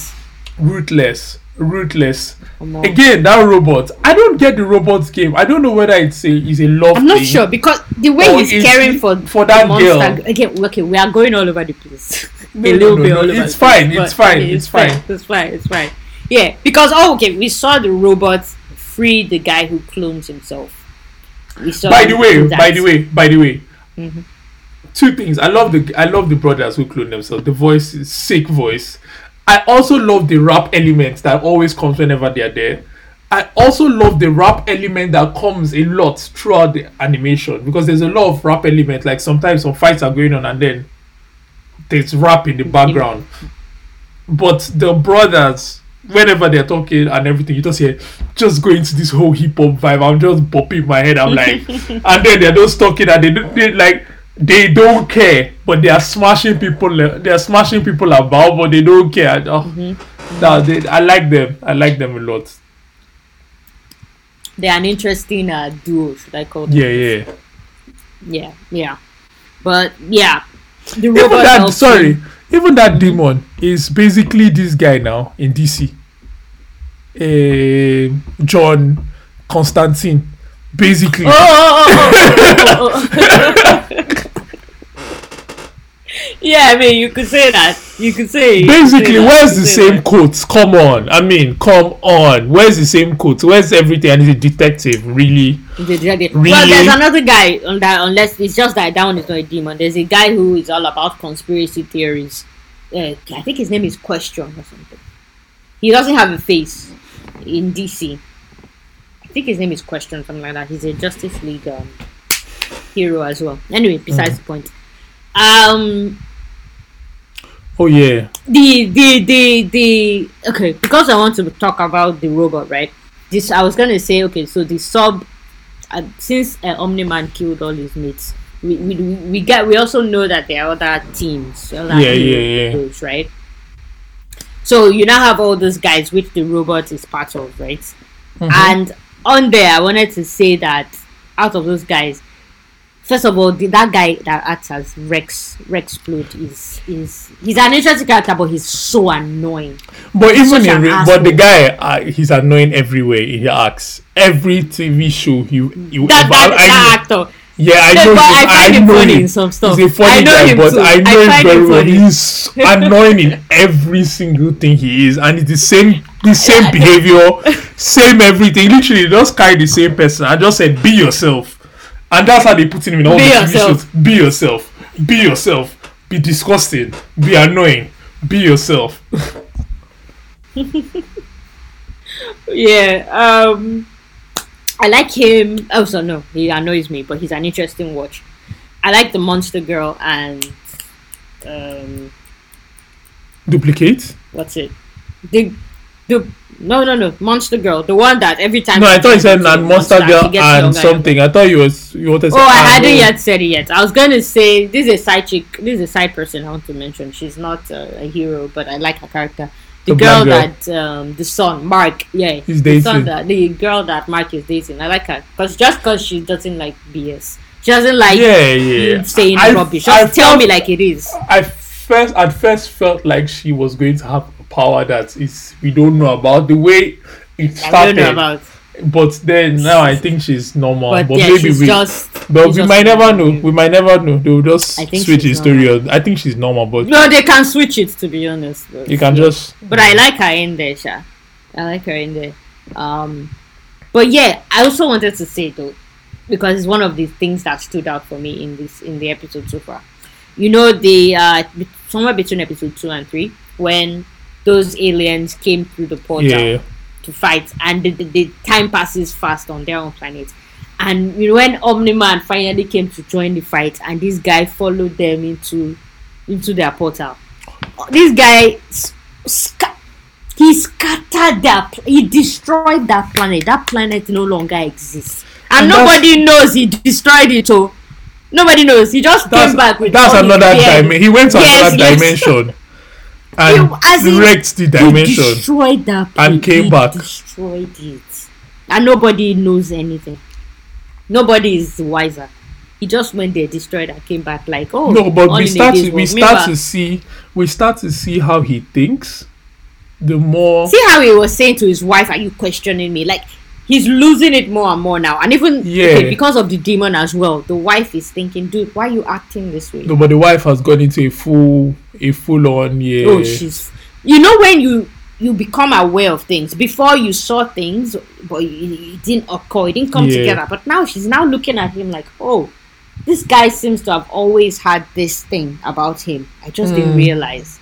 S2: ruthless.
S1: Ruthless, ruthless.
S2: Come on.
S1: Again, that robot. I don't get the robots game. I don't know whether it's a is a love.
S2: I'm not
S1: thing.
S2: sure because the way he's caring for
S1: for that
S2: monster,
S1: girl?
S2: Again, okay, we are going all over the place.
S1: No,
S2: a little
S1: no,
S2: bit
S1: no,
S2: all over.
S1: it's
S2: the
S1: fine,
S2: place,
S1: it's fine,
S2: okay,
S1: it's fine.
S2: It's fine. It's fine. Yeah, because oh, okay, we saw the robot free the guy who clones himself. We saw.
S1: By the way, by the way, by the way,
S2: Mhm.
S1: two things. I love the I love the brothers who clone themselves. The voice sick voice. I also love the rap element that always comes whenever they are there. I also love the rap element that comes a lot throughout the animation because there's a lot of rap element. Like sometimes some fights are going on and then there's rap in the background. But the brothers, whenever they're talking and everything, you just hear just go into this whole hip hop vibe. I'm just bopping my head. I'm like, and then they're just talking and they, don't- they like they don't care, but they are smashing people. They are smashing people about, but they don't care. Oh, nah, they, I like them. I like them a lot.
S2: They're an interesting uh, duo, should I call them?
S1: Yeah, yeah.
S2: yeah, yeah. But yeah, the
S1: Even that, sorry,
S2: him.
S1: even that demon is basically this guy now in DC. Eh, John Constantine, basically.
S2: Oh, oh, oh, oh, oh, oh. yeah, I mean, you could say that. You could say. you could
S1: Basically,
S2: say
S1: where's
S2: you
S1: the same
S2: that.
S1: quotes? Come on, I mean, come on. Where's the same quotes? Where's everything? And he's a detective, really.
S2: The dragon.
S1: Really?
S2: Well, there's another guy on that. Unless it's just that that one is not a demon. There's a guy who is all about conspiracy theories. Uh, I think his name is Question or something. He doesn't have a face in DC. I think his name is Question, something like that. He's a Justice League um, hero as well. Anyway, besides the point. Um,
S1: Oh yeah,
S2: the the the the okay because I want to talk about the robot, right? This I was gonna say okay, so the sub uh, since uh, Omni Man killed all his mates, we we we get we also know that there are other teams, other
S1: Yeah, yeah, yeah.
S2: heroes, right? So you now have all those guys which the robot is part of, right?
S1: Mm-hmm.
S2: And on there, I wanted to say that out of those guys, first of all, the, that guy that acts as Rex Rex is is he's an interesting character, but he's so annoying.
S1: but even in re- but the guy, uh, he's annoying everywhere he acts. Every TV show he you
S2: That
S1: ever-
S2: that, that actor.
S1: Yeah, I
S2: No,
S1: know.
S2: but
S1: him,
S2: I find him
S1: know
S2: funny
S1: him.
S2: in some stuff.
S1: He's a funny
S2: I know
S1: guy,
S2: him
S1: but
S2: too.
S1: I
S2: I
S1: know him very
S2: him
S1: well. He's annoying in every single thing he is, and it's the same, the same behavior, same everything. Literally, just carry the same person. I just said, be yourself, and that's how they put him in all
S2: Be
S1: the TV shows. Be yourself. Be yourself. Be disgusting. Be annoying. Be yourself.
S2: Yeah. Um, I like him. Oh, so no, he annoys me, but he's an interesting watch. I like the Monster Girl and um,
S1: Duplicate?
S2: what's it? The the no no no Monster Girl, the one that every time.
S1: No, I thought you said and Monster Girl and something. I thought you was you wanted to say.
S2: Oh, I hadn't
S1: no.
S2: yet said it yet. I was gonna say this is a side chick. This is a side person I want to mention. She's not uh, a hero, but I like her character. The,
S1: The
S2: girl,
S1: black
S2: that um, the son Mark, yeah,
S1: He's
S2: the son
S1: dating.
S2: that the girl that Mark is dating. I like her because just because she doesn't like BS, she doesn't like
S1: Yeah, yeah.
S2: saying
S1: I-
S2: rubbish.
S1: I
S2: Just tell
S1: felt-
S2: me like it is.
S1: I first at first felt like she was going to have power that is we don't know about the way it started. but then now I think she's normal.
S2: but,
S1: But,
S2: yeah,
S1: maybe
S2: she's
S1: we
S2: just.
S1: but we
S2: just
S1: might never know. We might never know. They will just switch
S2: she's
S1: his story. I think she's normal, but
S2: No, they can switch it to be honest. but-
S1: you can just
S2: But I like her in there, Sha. I like her in there. Um, but yeah, I also wanted to say though, because it's one of the things that stood out for me in this in the episode so far. You know, the uh, somewhere between episode two and three, when those aliens came through the portal
S1: Yeah.
S2: to fight, and the, the, the time passes fast on their own planet. And you know, when Omni-Man finally came to join the fight, and this guy followed them into into their portal, this guy he scattered that pl- he destroyed that planet. That planet no longer exists, and,
S1: And
S2: nobody knows he destroyed it. Oh, nobody knows. He just came back with
S1: that's another dimension. He went to
S2: Yes,
S1: another
S2: yes.
S1: dimension and
S2: in,
S1: wrecked the
S2: He
S1: dimension.
S2: destroyed that
S1: and came back.
S2: Destroyed it, and nobody knows anything. Nobody is wiser. He just went there, destroyed, and came back like, oh
S1: no, but we start to we start to see we start to see how he thinks. The more
S2: see how he was saying to his wife, "Are you questioning me?" Like he's losing it more and more now, and even
S1: Yeah.
S2: okay, because of the demon as well. The wife is thinking, "Dude, why are you acting this way?"
S1: no, but the wife has gone into a full a full on yeah.
S2: Oh, she's. You know when you you become aware of things before you saw things, but it, didn't occur, it didn't come
S1: Yeah.
S2: together. But now she's now looking at him like, "Oh, this guy seems to have always had this thing about him. I just didn't
S1: Mm.
S2: realize."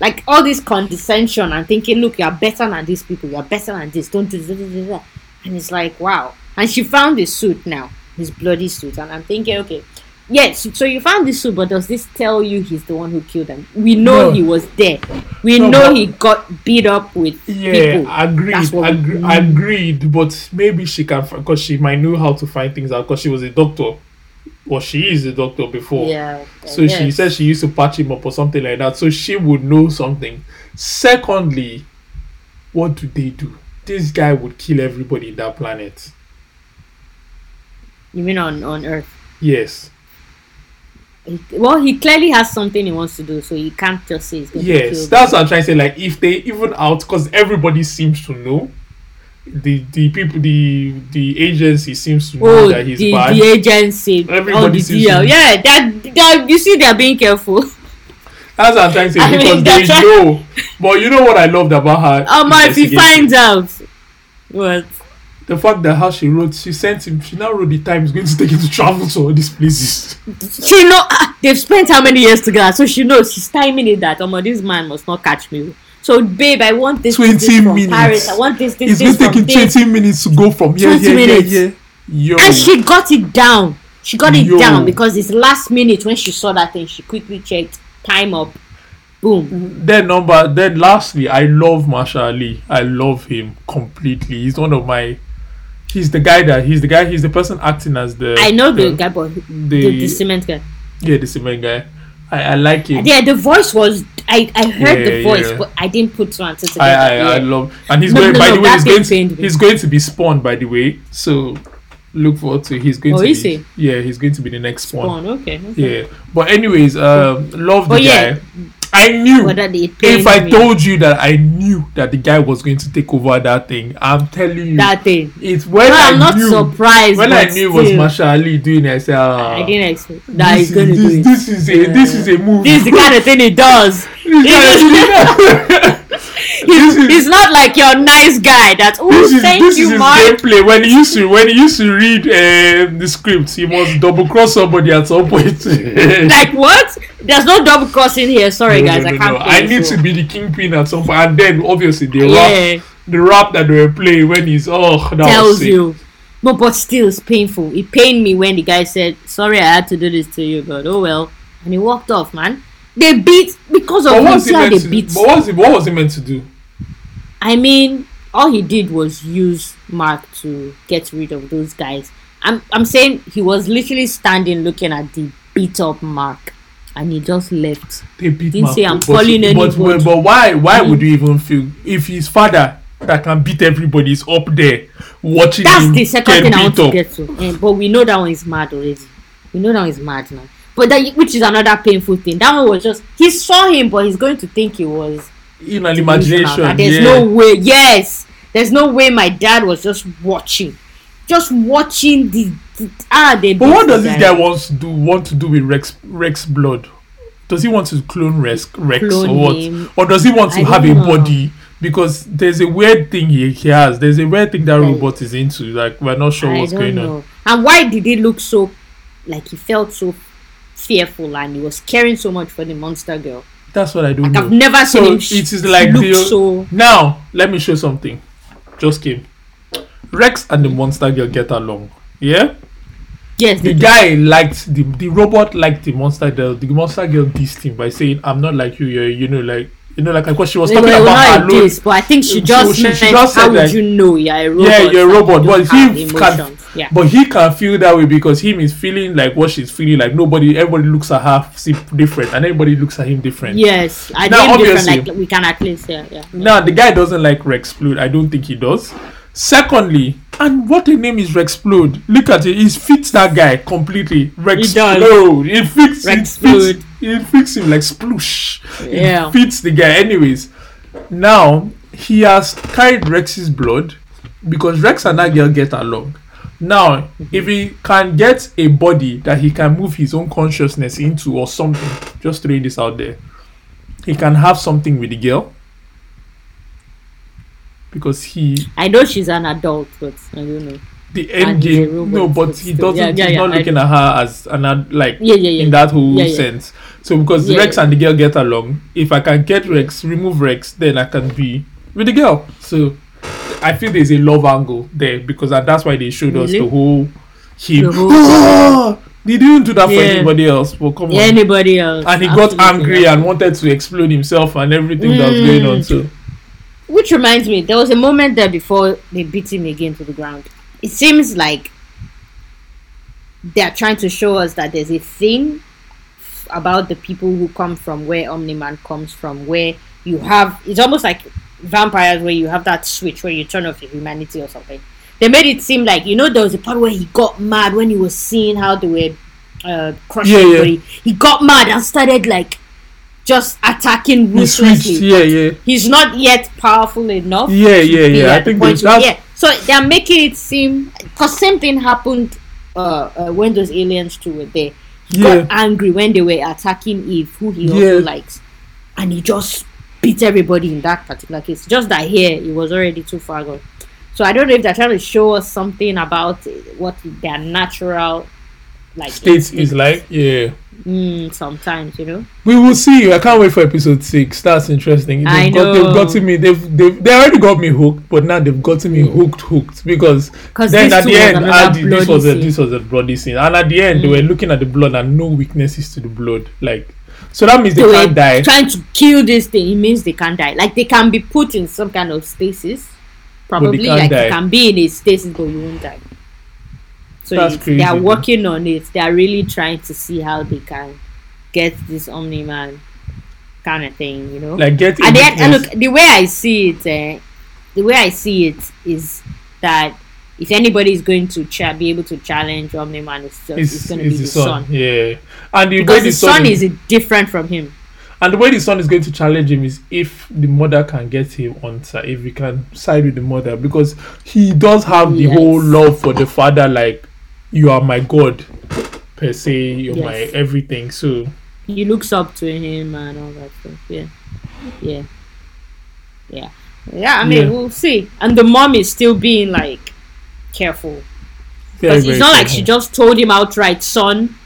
S2: Like all this condescension and thinking, look, you're better than these people, you're better than this, don't do this. And it's like, wow. And she found his suit now, his bloody suit. And I'm thinking, okay, yes, so you found this suit, but does this tell you he's the one who killed them? We know
S1: No.
S2: he was there. We
S1: No,
S2: know he got beat up with
S1: Yeah,
S2: people.
S1: agreed, agreed. But maybe she can, because she might know how to find things out. Because she was a doctor, or she is a doctor before.
S2: Yeah.
S1: So she
S2: yes.
S1: said she used to patch him up or something like that. So she would know something. Secondly, what do they do? This guy would kill everybody in that planet.
S2: You mean on, on Earth?
S1: Yes.
S2: He, well, he clearly has something he wants to do, so he can't just say he's going to
S1: Yes. That's what I'm trying to say. Like, if they even out, because everybody seems to know. The the people the the agency seems to know
S2: Oh,
S1: that he's
S2: the,
S1: bad.
S2: the agency.
S1: Everybody
S2: oh, the
S1: seems
S2: DL.
S1: to-
S2: Yeah, that, that, you see, they're being careful.
S1: That's what I'm trying to say
S2: I mean,
S1: because
S2: that's
S1: they
S2: right.
S1: know. But you know what I loved about her?
S2: Oh, my, if he finds out. What?
S1: the fact that how she wrote, she sent him. She now wrote the time is going to take him to travel to all these places.
S2: She know ah, they've spent how many years together, so she knows she's timing it that. Oh, my, this man must not catch me. So, babe, I want this, this,
S1: 20
S2: from
S1: minutes.
S2: Paris. I want this, this,
S1: It's
S2: this
S1: going to take him 20 minutes to go from here,
S2: 20
S1: here, here,
S2: minutes.
S1: here. Yo.
S2: And she got it down. She got it
S1: Yo.
S2: down because it's last minute when she saw that thing. She quickly checked time up. Boom.
S1: then number then lastly i love Mahershala Ali i love him completely he's one of my he's the guy that he's the guy he's the person acting as the
S2: I know the
S1: the,
S2: guy, but
S1: the,
S2: the, the cement guy.
S1: yeah the cement guy i, I like him
S2: Yeah, the voice was. I, I heard the voice,
S1: yeah.
S2: but I didn't put two and two together.
S1: I, I,
S2: yeah.
S1: I love and he's
S2: No,
S1: going
S2: no,
S1: by
S2: no,
S1: the way he's going to, he's going to be spawned by the way so look forward to he's going
S2: Oh,
S1: to
S2: is
S1: be
S2: he?
S1: yeah he's going to be the next spawn
S2: Oh, okay. okay.
S1: yeah but anyways um love the
S2: But yeah,
S1: guy i knew if I
S2: me,
S1: told you that I knew that the guy was going to take over that thing, I'm telling you,
S2: that thing.
S1: it's when
S2: Well,
S1: I
S2: I'm not
S1: knew
S2: surprised.
S1: when I knew it was Mahershala Ali doing it. I said, ah,
S2: I didn't expect that
S1: this,
S2: he's going to
S1: is,
S2: do it.
S1: this is a this is a movie.
S2: This is the kind of thing he does.
S1: This
S2: He's,
S1: is-
S2: he's not like your nice guy that, oh,
S1: this is
S2: thank
S1: this is
S2: you,
S1: his
S2: Mark.
S1: gameplay. When he used to when he used to read um, the script, he must double cross somebody at some point.
S2: Like, what? There's no double crossing here. Sorry,
S1: No,
S2: guys.
S1: no,
S2: I can't
S1: no.
S2: play
S1: I need
S2: so.
S1: to be the kingpin at some point. and then obviously the rap, the rap that they were playing when he's oh that
S2: tells you. No, but still, it's painful. It pained me when the guy said, sorry, I had to do this to you, but oh well. And he walked off, man. They beat, because of
S1: what was he meant to?
S2: beat.
S1: What was he, what was he meant to do?
S2: I mean, all he did was use Mark to get rid of those guys. I'm I'm saying he was literally standing looking at the beat up Mark, and he just left.
S1: They beat
S2: Didn't say I'm
S1: but-
S2: calling
S1: but,
S2: anybody.
S1: but, but why? Why
S2: Mm.
S1: would you even feel if his father that can beat everybody is up there watching
S2: That's the second thing I want
S1: beat
S2: to
S1: up?
S2: get to. Eh, but we know that one is mad already. We know that one is mad now. But that which is another painful thing. That one was just he saw him, but he's going to think he was
S1: In an imagination,
S2: And there's
S1: yeah.
S2: no way. Yes, there's no way my dad was just watching, just watching the, the ah. They
S1: But what does this guy wants do? Want to do with Rex Rex blood? Does he want to clone Rex Rex
S2: Clone
S1: or what?
S2: him.
S1: Or does he want to
S2: I
S1: have a
S2: know.
S1: body? Because there's a weird thing he, he has. There's a weird thing that
S2: Right.
S1: robot is into. Like we're not sure
S2: I
S1: what's going
S2: know.
S1: on.
S2: And why did he look so like he felt so fearful and he was caring so much for the monster girl?
S1: That's what I don't
S2: Like
S1: know.
S2: I've never
S1: so
S2: seen him. sh-
S1: it is like the
S2: so.
S1: now. Let me show something. Just came. Rex and the monster girl get along. Yeah.
S2: Yes,
S1: The guy liked the the robot liked the monster girl. The monster girl dissed him by saying, "I'm not like you. You're, you know, like you know, like because she was talking about her
S2: this, but I think she just
S1: she-
S2: meant,
S1: she just
S2: how would
S1: like-
S2: you know you're a robot?
S1: Yeah, you're a robot,
S2: you
S1: but he can,
S2: yeah.
S1: but he can feel that way because him is feeling like what she's feeling. Like nobody, everybody looks at her different, and everybody looks at him different.
S2: Yes, I
S1: Now,
S2: think different.
S1: obviously-
S2: Like we can at least, yeah, yeah.
S1: Now the guy doesn't like Rex Splode. I don't think he does. Secondly, and what the name is Rex Splode? Look at it. It fits that guy completely. Rex Splode. It fits. It
S2: Rexplode.
S1: fits. It fits him like sploosh.
S2: Yeah.
S1: It fits the guy. Anyways, now he has carried Rex's blood because Rex and that girl get along. Now, if he can get a body that he can move his own consciousness into or something, just throwing this out there, he can have something with the girl because he
S2: I know she's an adult, but I don't know.
S1: the end
S2: he's
S1: game no but he doesn't
S2: Yeah, yeah,
S1: he's
S2: yeah,
S1: not
S2: I
S1: looking
S2: know.
S1: at her as an ad- like
S2: Yeah, yeah, yeah.
S1: in that whole sense so because
S2: Yeah,
S1: rex and the girl get along if i can get rex remove rex then i can be with the girl so i feel there's a love angle there because and that's why they showed us
S2: Really?
S1: the whole him
S2: The whole-
S1: Ah! they didn't do that for anybody else but come
S2: Yeah,
S1: on
S2: anybody else?
S1: and he got angry and wanted to explode himself and everything that was going on
S2: Mm.
S1: so
S2: Which reminds me, there was a moment there before they beat him again to the ground. It seems like they're trying to show us that there's a thing about the people who come from where Omni-Man comes from, where you have it's almost like vampires where you have that switch where you turn off your humanity or something. They made it seem like you know there was a part where he got mad when he was seeing how they were uh, crushing
S1: Yeah, yeah.
S2: He got mad and started like just attacking ruthlessly
S1: yeah yeah
S2: he's not yet powerful enough.
S1: Yeah, yeah, yeah. I think that's-
S2: yeah. So they're making it seem because same thing happened uh, uh, when those aliens two were there.
S1: Yeah.
S2: got angry when they were attacking Eve, who he
S1: Yeah.
S2: also likes, and he just beat everybody in that particular case. Just that here, it was already too far gone. So I don't know if they're trying to show us something about what their natural like
S1: states is like yeah
S2: mm, sometimes you know.
S1: We will see. I can't wait for episode six. That's interesting. They've
S2: I
S1: got, they've
S2: know.
S1: gotten me. They've, they've they already got me hooked, but now they've gotten me hooked, hooked because
S2: 'Cause
S1: then at the end, ah, this was a
S2: scene.
S1: this was a bloody scene, and at the end they
S2: Mm.
S1: were looking at the blood and no weaknesses to the blood. Like so that means they,
S2: they
S1: can't die.
S2: trying to kill this thing, it means they can't die. Like they can be put in some kind of stasis. Probably like
S1: die.
S2: you can be in a stasis but you won't die. So
S1: That's crazy,
S2: they are working on it. They are really trying to see how they can get this Omni Man kind of thing, you know.
S1: Like get
S2: and then and look, the way I see it, uh, the way I see it is that if anybody is going to cha- be able to challenge Omni Man, it's, just, it's,
S1: it's,
S2: going to be
S1: the
S2: the
S1: son.
S2: son.
S1: Yeah, and the way
S2: Because
S1: the
S2: the son is different from him.
S1: And the way the son is going to challenge him is if the mother can get him on side, if he can side with the mother, because he does have the
S2: Yes.
S1: whole love for the father, like you are my god, per se, you're my everything. So
S2: he looks up to him and all that stuff. Yeah, yeah, yeah, yeah. I mean,
S1: Yeah.
S2: we'll see. And the mom is still being like careful because it's not like she just told him outright, son.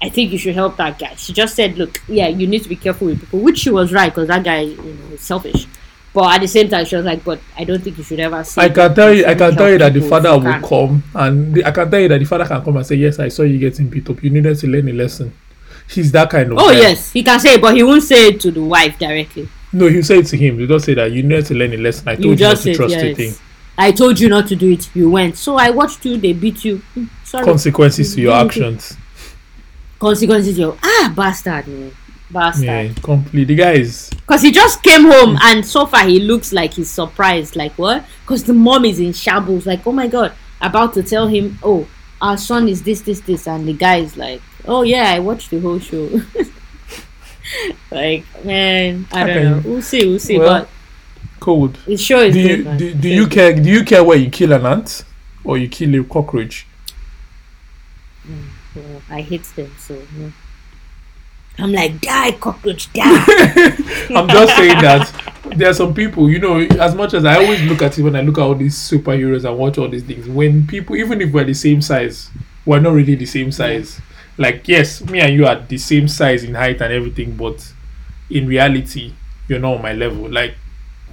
S2: I think you should help that guy. She just said, "Look, yeah, you need to be careful with people," which she was right because that guy, you know, is selfish. But at the same time, she was like, "But I don't think you should ever say."
S1: I can tell you, I can tell you that the father will
S2: can."
S1: come, and the, I can tell you that the father can come and say, "Yes, I saw you getting beat up. You needed to learn a lesson." He's that kind of.
S2: Oh
S1: guy.
S2: yes, he can say, it, but he won't say it to the wife directly.
S1: No, he'll say it to him. You just say that you needed to learn a lesson. I told
S2: You
S1: you, not to trust
S2: yes.
S1: thing.
S2: I told you not to do it. You went. So I watched you. They beat you. Hmm, Sorry.
S1: Consequences to your
S2: Mhm.
S1: actions.
S2: Consequences. You ah bastard man,
S1: Yeah,
S2: completely.
S1: complete. The guy is.
S2: Because he just came home and so far he looks like he's surprised. Like what? Because the mom is in shambles. Like oh my god, about to tell him, oh our son is this this this, and the guy is like, oh yeah, I watched the whole show. like man, I don't
S1: Okay.
S2: know. We'll see. We'll see.
S1: Well,
S2: but
S1: Cold.
S2: the show is
S1: do you do, do you care do you care where you kill an ant or you kill a cockroach mm,
S2: Well, I hate them so. No. I'm like die cockroach die.
S1: i'm just saying that there are some people you know as much as i always look at it when i look at all these superheroes and watch all these things when people even if we're the same size we're not really the same size. Like, yes, me and you are the same size in height and everything, but in reality, you're not on my level. Like,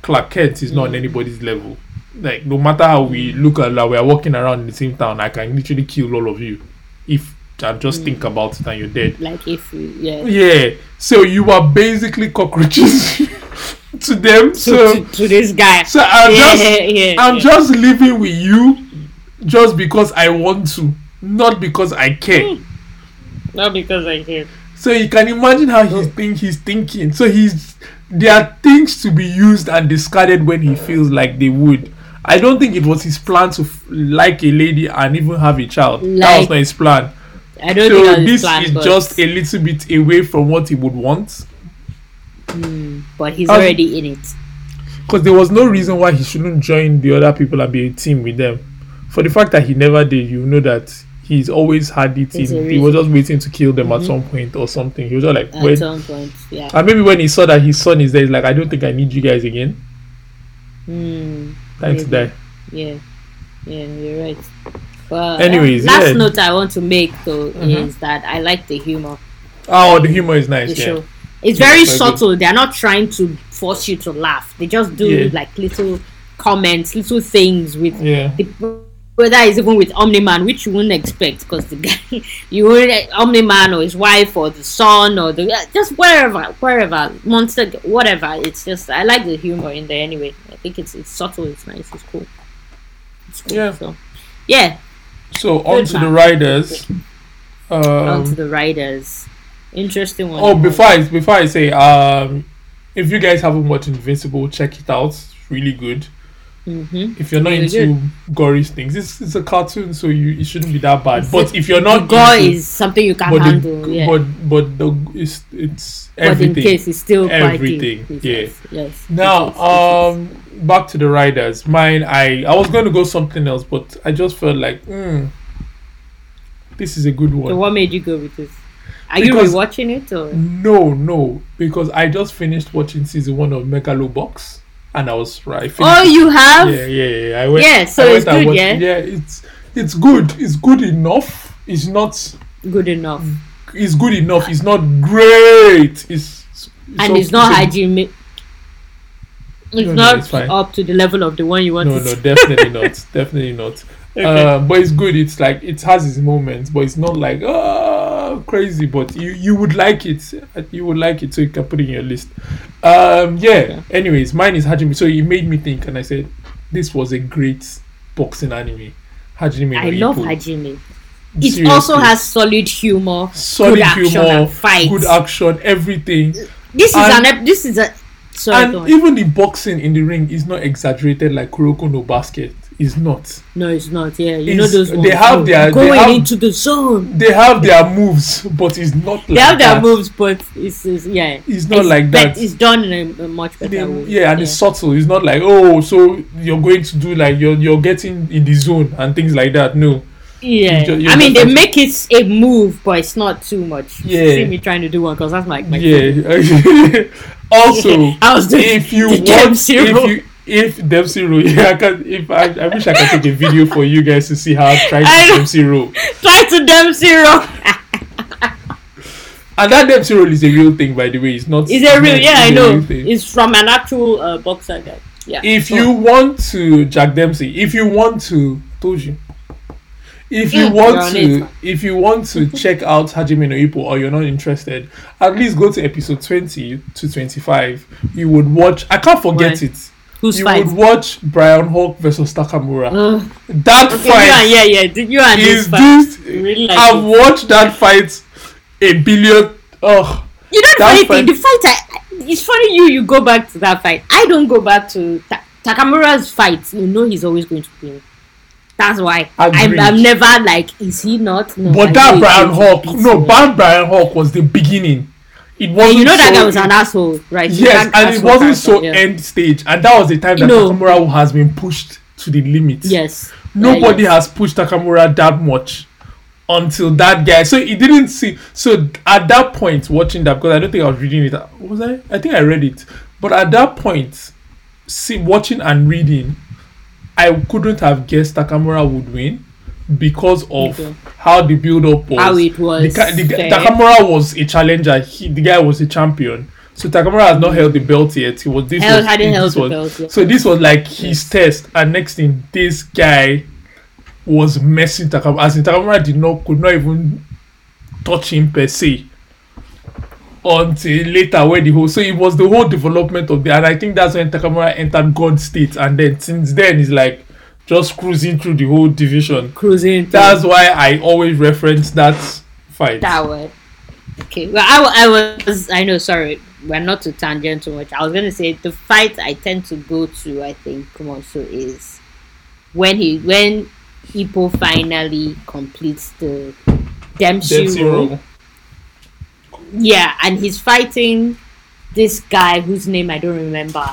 S1: Clark Kent is not on mm. anybody's level. Like, no matter how we look at like we are walking around in the same town, I can literally kill all of you if I just think mm. about it and you're dead.
S2: Like if yeah.
S1: Yeah. So you are basically cockroaches to them.
S2: To,
S1: So
S2: to, to this guy.
S1: so I'm
S2: yeah,
S1: just
S2: yeah,
S1: I'm
S2: yeah.
S1: just living with you just because I want to, not because I care. Hmm.
S2: not because I hate.
S1: So you can imagine how he's think he's thinking. So he's there are things to be used and discarded when he feels like they would. I don't think it was his plan to f- like a lady and even have a child. that was not his plan.
S2: I don't
S1: So
S2: think
S1: this
S2: plan,
S1: is
S2: but,
S1: just a little bit away from what he would want.
S2: but he's
S1: Um,
S2: already in it.
S1: Because there was no reason why he shouldn't join the other people and be a team with them. For the fact that he never did, you know that he's always had it
S2: There's
S1: in. He was just waiting to kill them
S2: Mhm.
S1: at some point or something. He was just like,
S2: At
S1: when,
S2: some point, yeah.
S1: and maybe when he saw that his son is there, he's like, I don't think I need you guys again. Time to die.
S2: Yeah, yeah, you're right. But
S1: Anyways,
S2: uh, last
S1: yeah.
S2: note I want to make though
S1: Mhm.
S2: is that I like the humor.
S1: Oh, the humor is
S2: The
S1: nice. Yeah.
S2: show. It's
S1: Yeah,
S2: very
S1: very good.
S2: subtle. They're not trying to force you to laugh. They just do like little comments, little things with
S1: Yeah.
S2: the whether it's even with Omni-Man, which you wouldn't expect because the guy you would Omni-Man or his wife or the son or the just wherever wherever monster whatever. It's just I like the humor in there anyway. I think it's it's subtle. It's nice. It's cool. It's cool.
S1: Yeah.
S2: So yeah,
S1: So on to the riders.
S2: on to
S1: Um,
S2: the riders. Interesting one.
S1: oh, before I before I say, um, if you guys haven't watched Invincible, check it out. It's really good.
S2: hmm
S1: If you're not
S2: Really
S1: into gory things, it's, it's a cartoon, so you it shouldn't be that bad. But if you're not
S2: gore
S1: into-
S2: is something you can
S1: but
S2: handle.
S1: the,
S2: yeah.
S1: but but the it's it's
S2: But in case it's still
S1: Everything, yeah.
S2: Yes. yes.
S1: Now,
S2: It is, it is.
S1: um, back to the riders. Mine, I I was going to go something else, but I just felt like, mm, this is a good
S2: So
S1: one.
S2: what made you go with this? Are
S1: Because-
S2: you rewatching it or?
S1: No, no, because I just finished watching season one of Megalobox, and I was right.
S2: Oh, you have?
S1: yeah, yeah, yeah. I went.
S2: Yeah, so it's
S1: went and
S2: good,
S1: watched-
S2: yeah?
S1: Yeah, it's it's good. It's good enough. It's not.
S2: Good enough.
S1: It's good enough. It's not great. It's, it's
S2: and
S1: so-
S2: it's not
S1: so-
S2: hygienic. It's
S1: No, no,
S2: not
S1: it's
S2: up to the level of the one you want
S1: No,
S2: to
S1: no,
S2: see.
S1: definitely not. Definitely not. Uh, but it's good. It's like it has its moments, but it's not like oh crazy. But you you would like it. You would like it, so you can put it in your list. Um, yeah.
S2: Okay.
S1: Anyways, mine is Hajime. So it made me think, and I said, this was a great boxing anime. Hajime. no
S2: I love
S1: Ippo.
S2: Hajime. It
S1: Seriously.
S2: also has solid humor,
S1: solid
S2: good action
S1: humor,
S2: and fights.
S1: good action, everything.
S2: This is
S1: and-
S2: an ep- this is a go
S1: and even the boxing in the ring is not exaggerated like Kuroko no Basket. It's not.
S2: no it's not yeah you
S1: It's-
S2: know those
S1: they have
S2: oh,
S1: their- they
S2: going
S1: have-
S2: into the zone
S1: They have their moves, but it's not like
S2: they have their
S1: that.
S2: moves but it's, it's yeah
S1: It's not like
S2: bet-
S1: that.
S2: it's done in a, a much better
S1: They-
S2: way
S1: yeah, and it's subtle. It's not like oh, so you're going to do like you're you're getting in the zone and things like that. No,
S2: yeah
S1: you you
S2: I mean they make it a move but it's not too much You
S1: Yeah.
S2: see me trying to do one because that's like my
S1: yeah. also,
S2: I was doing
S1: if you want, if you if yeah, I can. If I, I wish I could take a video for you guys to see how I try
S2: I
S1: to. Dempsey roll.
S2: try to them zero
S1: And that Dempsey roll is a real thing, by the way. It's not.
S2: it's a real yeah I know it's from an actual uh, boxer guy yeah
S1: if
S2: So-
S1: you want to Jack Dempsey, if you want to, told you. If you want to, if you want to check out Hajime no Ippo or you're not interested, at least go to episode twenty to twenty-five. You would watch. I can't forget
S2: Why?
S1: it.
S2: who's
S1: you
S2: fight
S1: would watch Bryan Hawk versus Takamura.
S2: Ugh.
S1: that
S2: Okay,
S1: fight
S2: yeah, yeah. Did you and this
S1: is this.
S2: Really like
S1: I've
S2: it.
S1: watched that fight a billion. Oh,
S2: You know the funny
S1: fight-
S2: thing. The fight. I, it's funny you you go back to that fight. I don't go back to Ta- Takamura's fight. You know he's always going to win. That's why I'm, I'm never like, is he not? No. I
S1: but that
S2: Bryan
S1: Hawk, no, that Bryan Hawk was the beginning. It wasn't.
S2: You know that
S1: so-
S2: guy was an asshole, right?
S1: Yes,
S2: an
S1: and it wasn't so
S2: yeah.
S1: end stage, and that was the time that
S2: No.
S1: Takamura has been pushed to the limit.
S2: Yes.
S1: Nobody
S2: Yeah,
S1: has pushed Takamura that much until that guy. So he didn't see. So at that point, watching that because I don't think I was reading it. Was I? I think I read it, but at that point, see watching and reading, I couldn't have guessed Takamura would win because of
S2: Okay.
S1: how the build up was.
S2: How it was.
S1: The, the. Takamura was a challenger. He, the guy was a champion. So Takamura has not held the belt yet. He was this
S2: Held-
S1: was,
S2: hadn't held the belt yet.
S1: So this was like his test. And next thing, this guy was messing Takamura. As in Takamura did not could not even touch him per se until later when the whole so it was the whole development of the and I think that's when Takamura entered God state and then since then he's like just cruising through the whole division.
S2: cruising. through.
S1: That's why I always reference that fight.
S2: that word. Okay. Well, I, I was. I know. Sorry, we're not to tangent too much. I was gonna say the fight I tend to go to. I think Kumoso is when he when Ippo finally completes the Dempsey,
S1: Dempsey
S2: role.
S1: roll.
S2: Yeah, and he's fighting this guy whose name I don't remember.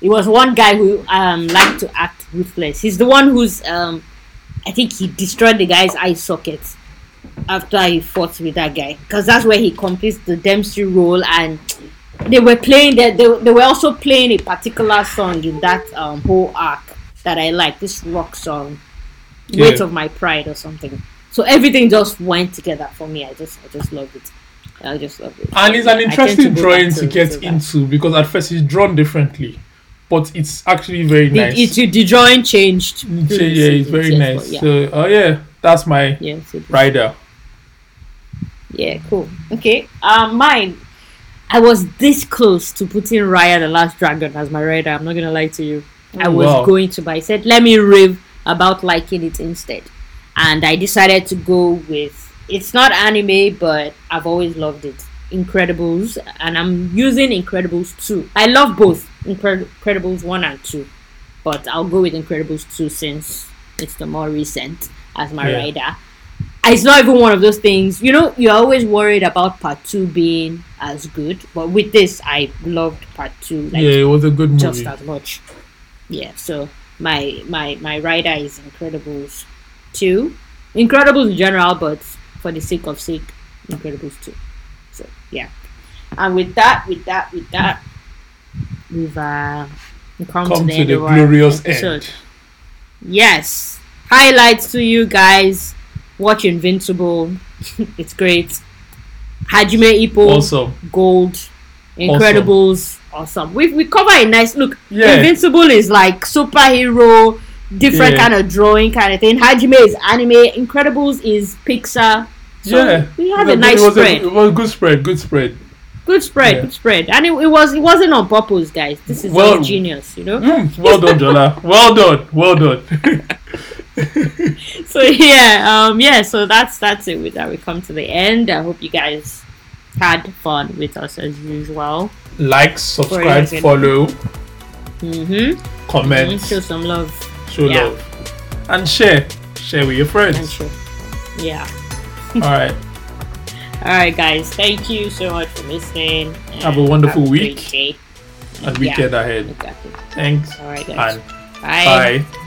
S2: It was one guy who um liked to act ruthless. He's the one who's um I think he destroyed the guy's eye socket after he fought with that guy because that's where he completes the Dempsey roll and they were playing that they, they were also playing a particular song in that um whole arc that I like this rock song Weight
S1: Yeah.
S2: of My Pride or something. So everything just went together for me. I just I just love it. I just love it.
S1: And it's an interesting drawing
S2: back
S1: to get into because at first it's drawn differently, but it's actually very
S2: The,
S1: nice.
S2: it, the drawing changed.
S1: yeah, yeah, it's very
S2: yes,
S1: nice.
S2: yeah.
S1: So, oh yeah, that's my
S2: yeah,
S1: rider.
S2: Yeah, cool. Okay. Um, mine. I was this close to putting Raya the Last Dragon as my rider. I'm not gonna lie to you. I was
S1: wow.
S2: going to, but I said let me rave about liking it instead, and I decided to go with. It's not anime, but I've always loved it. Incredibles, and I'm using Incredibles two. I love both Incred- Incredibles one and two, but I'll go with Incredibles two since it's the more recent as my
S1: Yeah.
S2: rider. It's not even one of those things. You know, you're always worried about part two being as good, but with this, I loved part two like
S1: yeah, it was a good movie.
S2: just as much. Yeah, so my my my rider is Incredibles two, Incredibles in general, but for the sake of sake, Incredibles two. So yeah, and with that, with that, with that, we've uh, come,
S1: Come
S2: to the
S1: to
S2: end
S1: the glorious
S2: episode.
S1: end.
S2: Yes, highlights to you guys. Watch Invincible. it's great. Hajime Ippo
S1: Also,
S2: Gold, Incredibles, awesome. We we cover a nice look.
S1: Yeah.
S2: Invincible is like superhero, different
S1: Yeah.
S2: kind of drawing kind of thing. Hajime is anime. Incredibles is Pixar. So
S1: yeah,
S2: we
S1: It
S2: a nice
S1: it
S2: spread.
S1: it was good spread. Good spread.
S2: good spread,
S1: yeah.
S2: good spread, and it, it was it wasn't on purpose, guys. This is
S1: Well-
S2: genius, you know.
S1: Mm, well done, Jola. Well done. Well done.
S2: so yeah, um, yeah. So that's that's it. With that, we come to the end. I hope you guys had fun with us as usual.
S1: like, subscribe, follow,
S2: Mm-hmm.
S1: comment,
S2: Show some love
S1: show
S2: yeah.
S1: love, and share. Share with your friends.
S2: Yeah.
S1: All right.
S2: All right, guys. Thank you so much for listening.
S1: Have a wonderful
S2: have a
S1: week
S2: day.
S1: And
S2: Yeah,
S1: weekend ahead.
S2: exactly.
S1: Thanks
S2: All right, guys.
S1: and
S2: Bye.
S1: bye.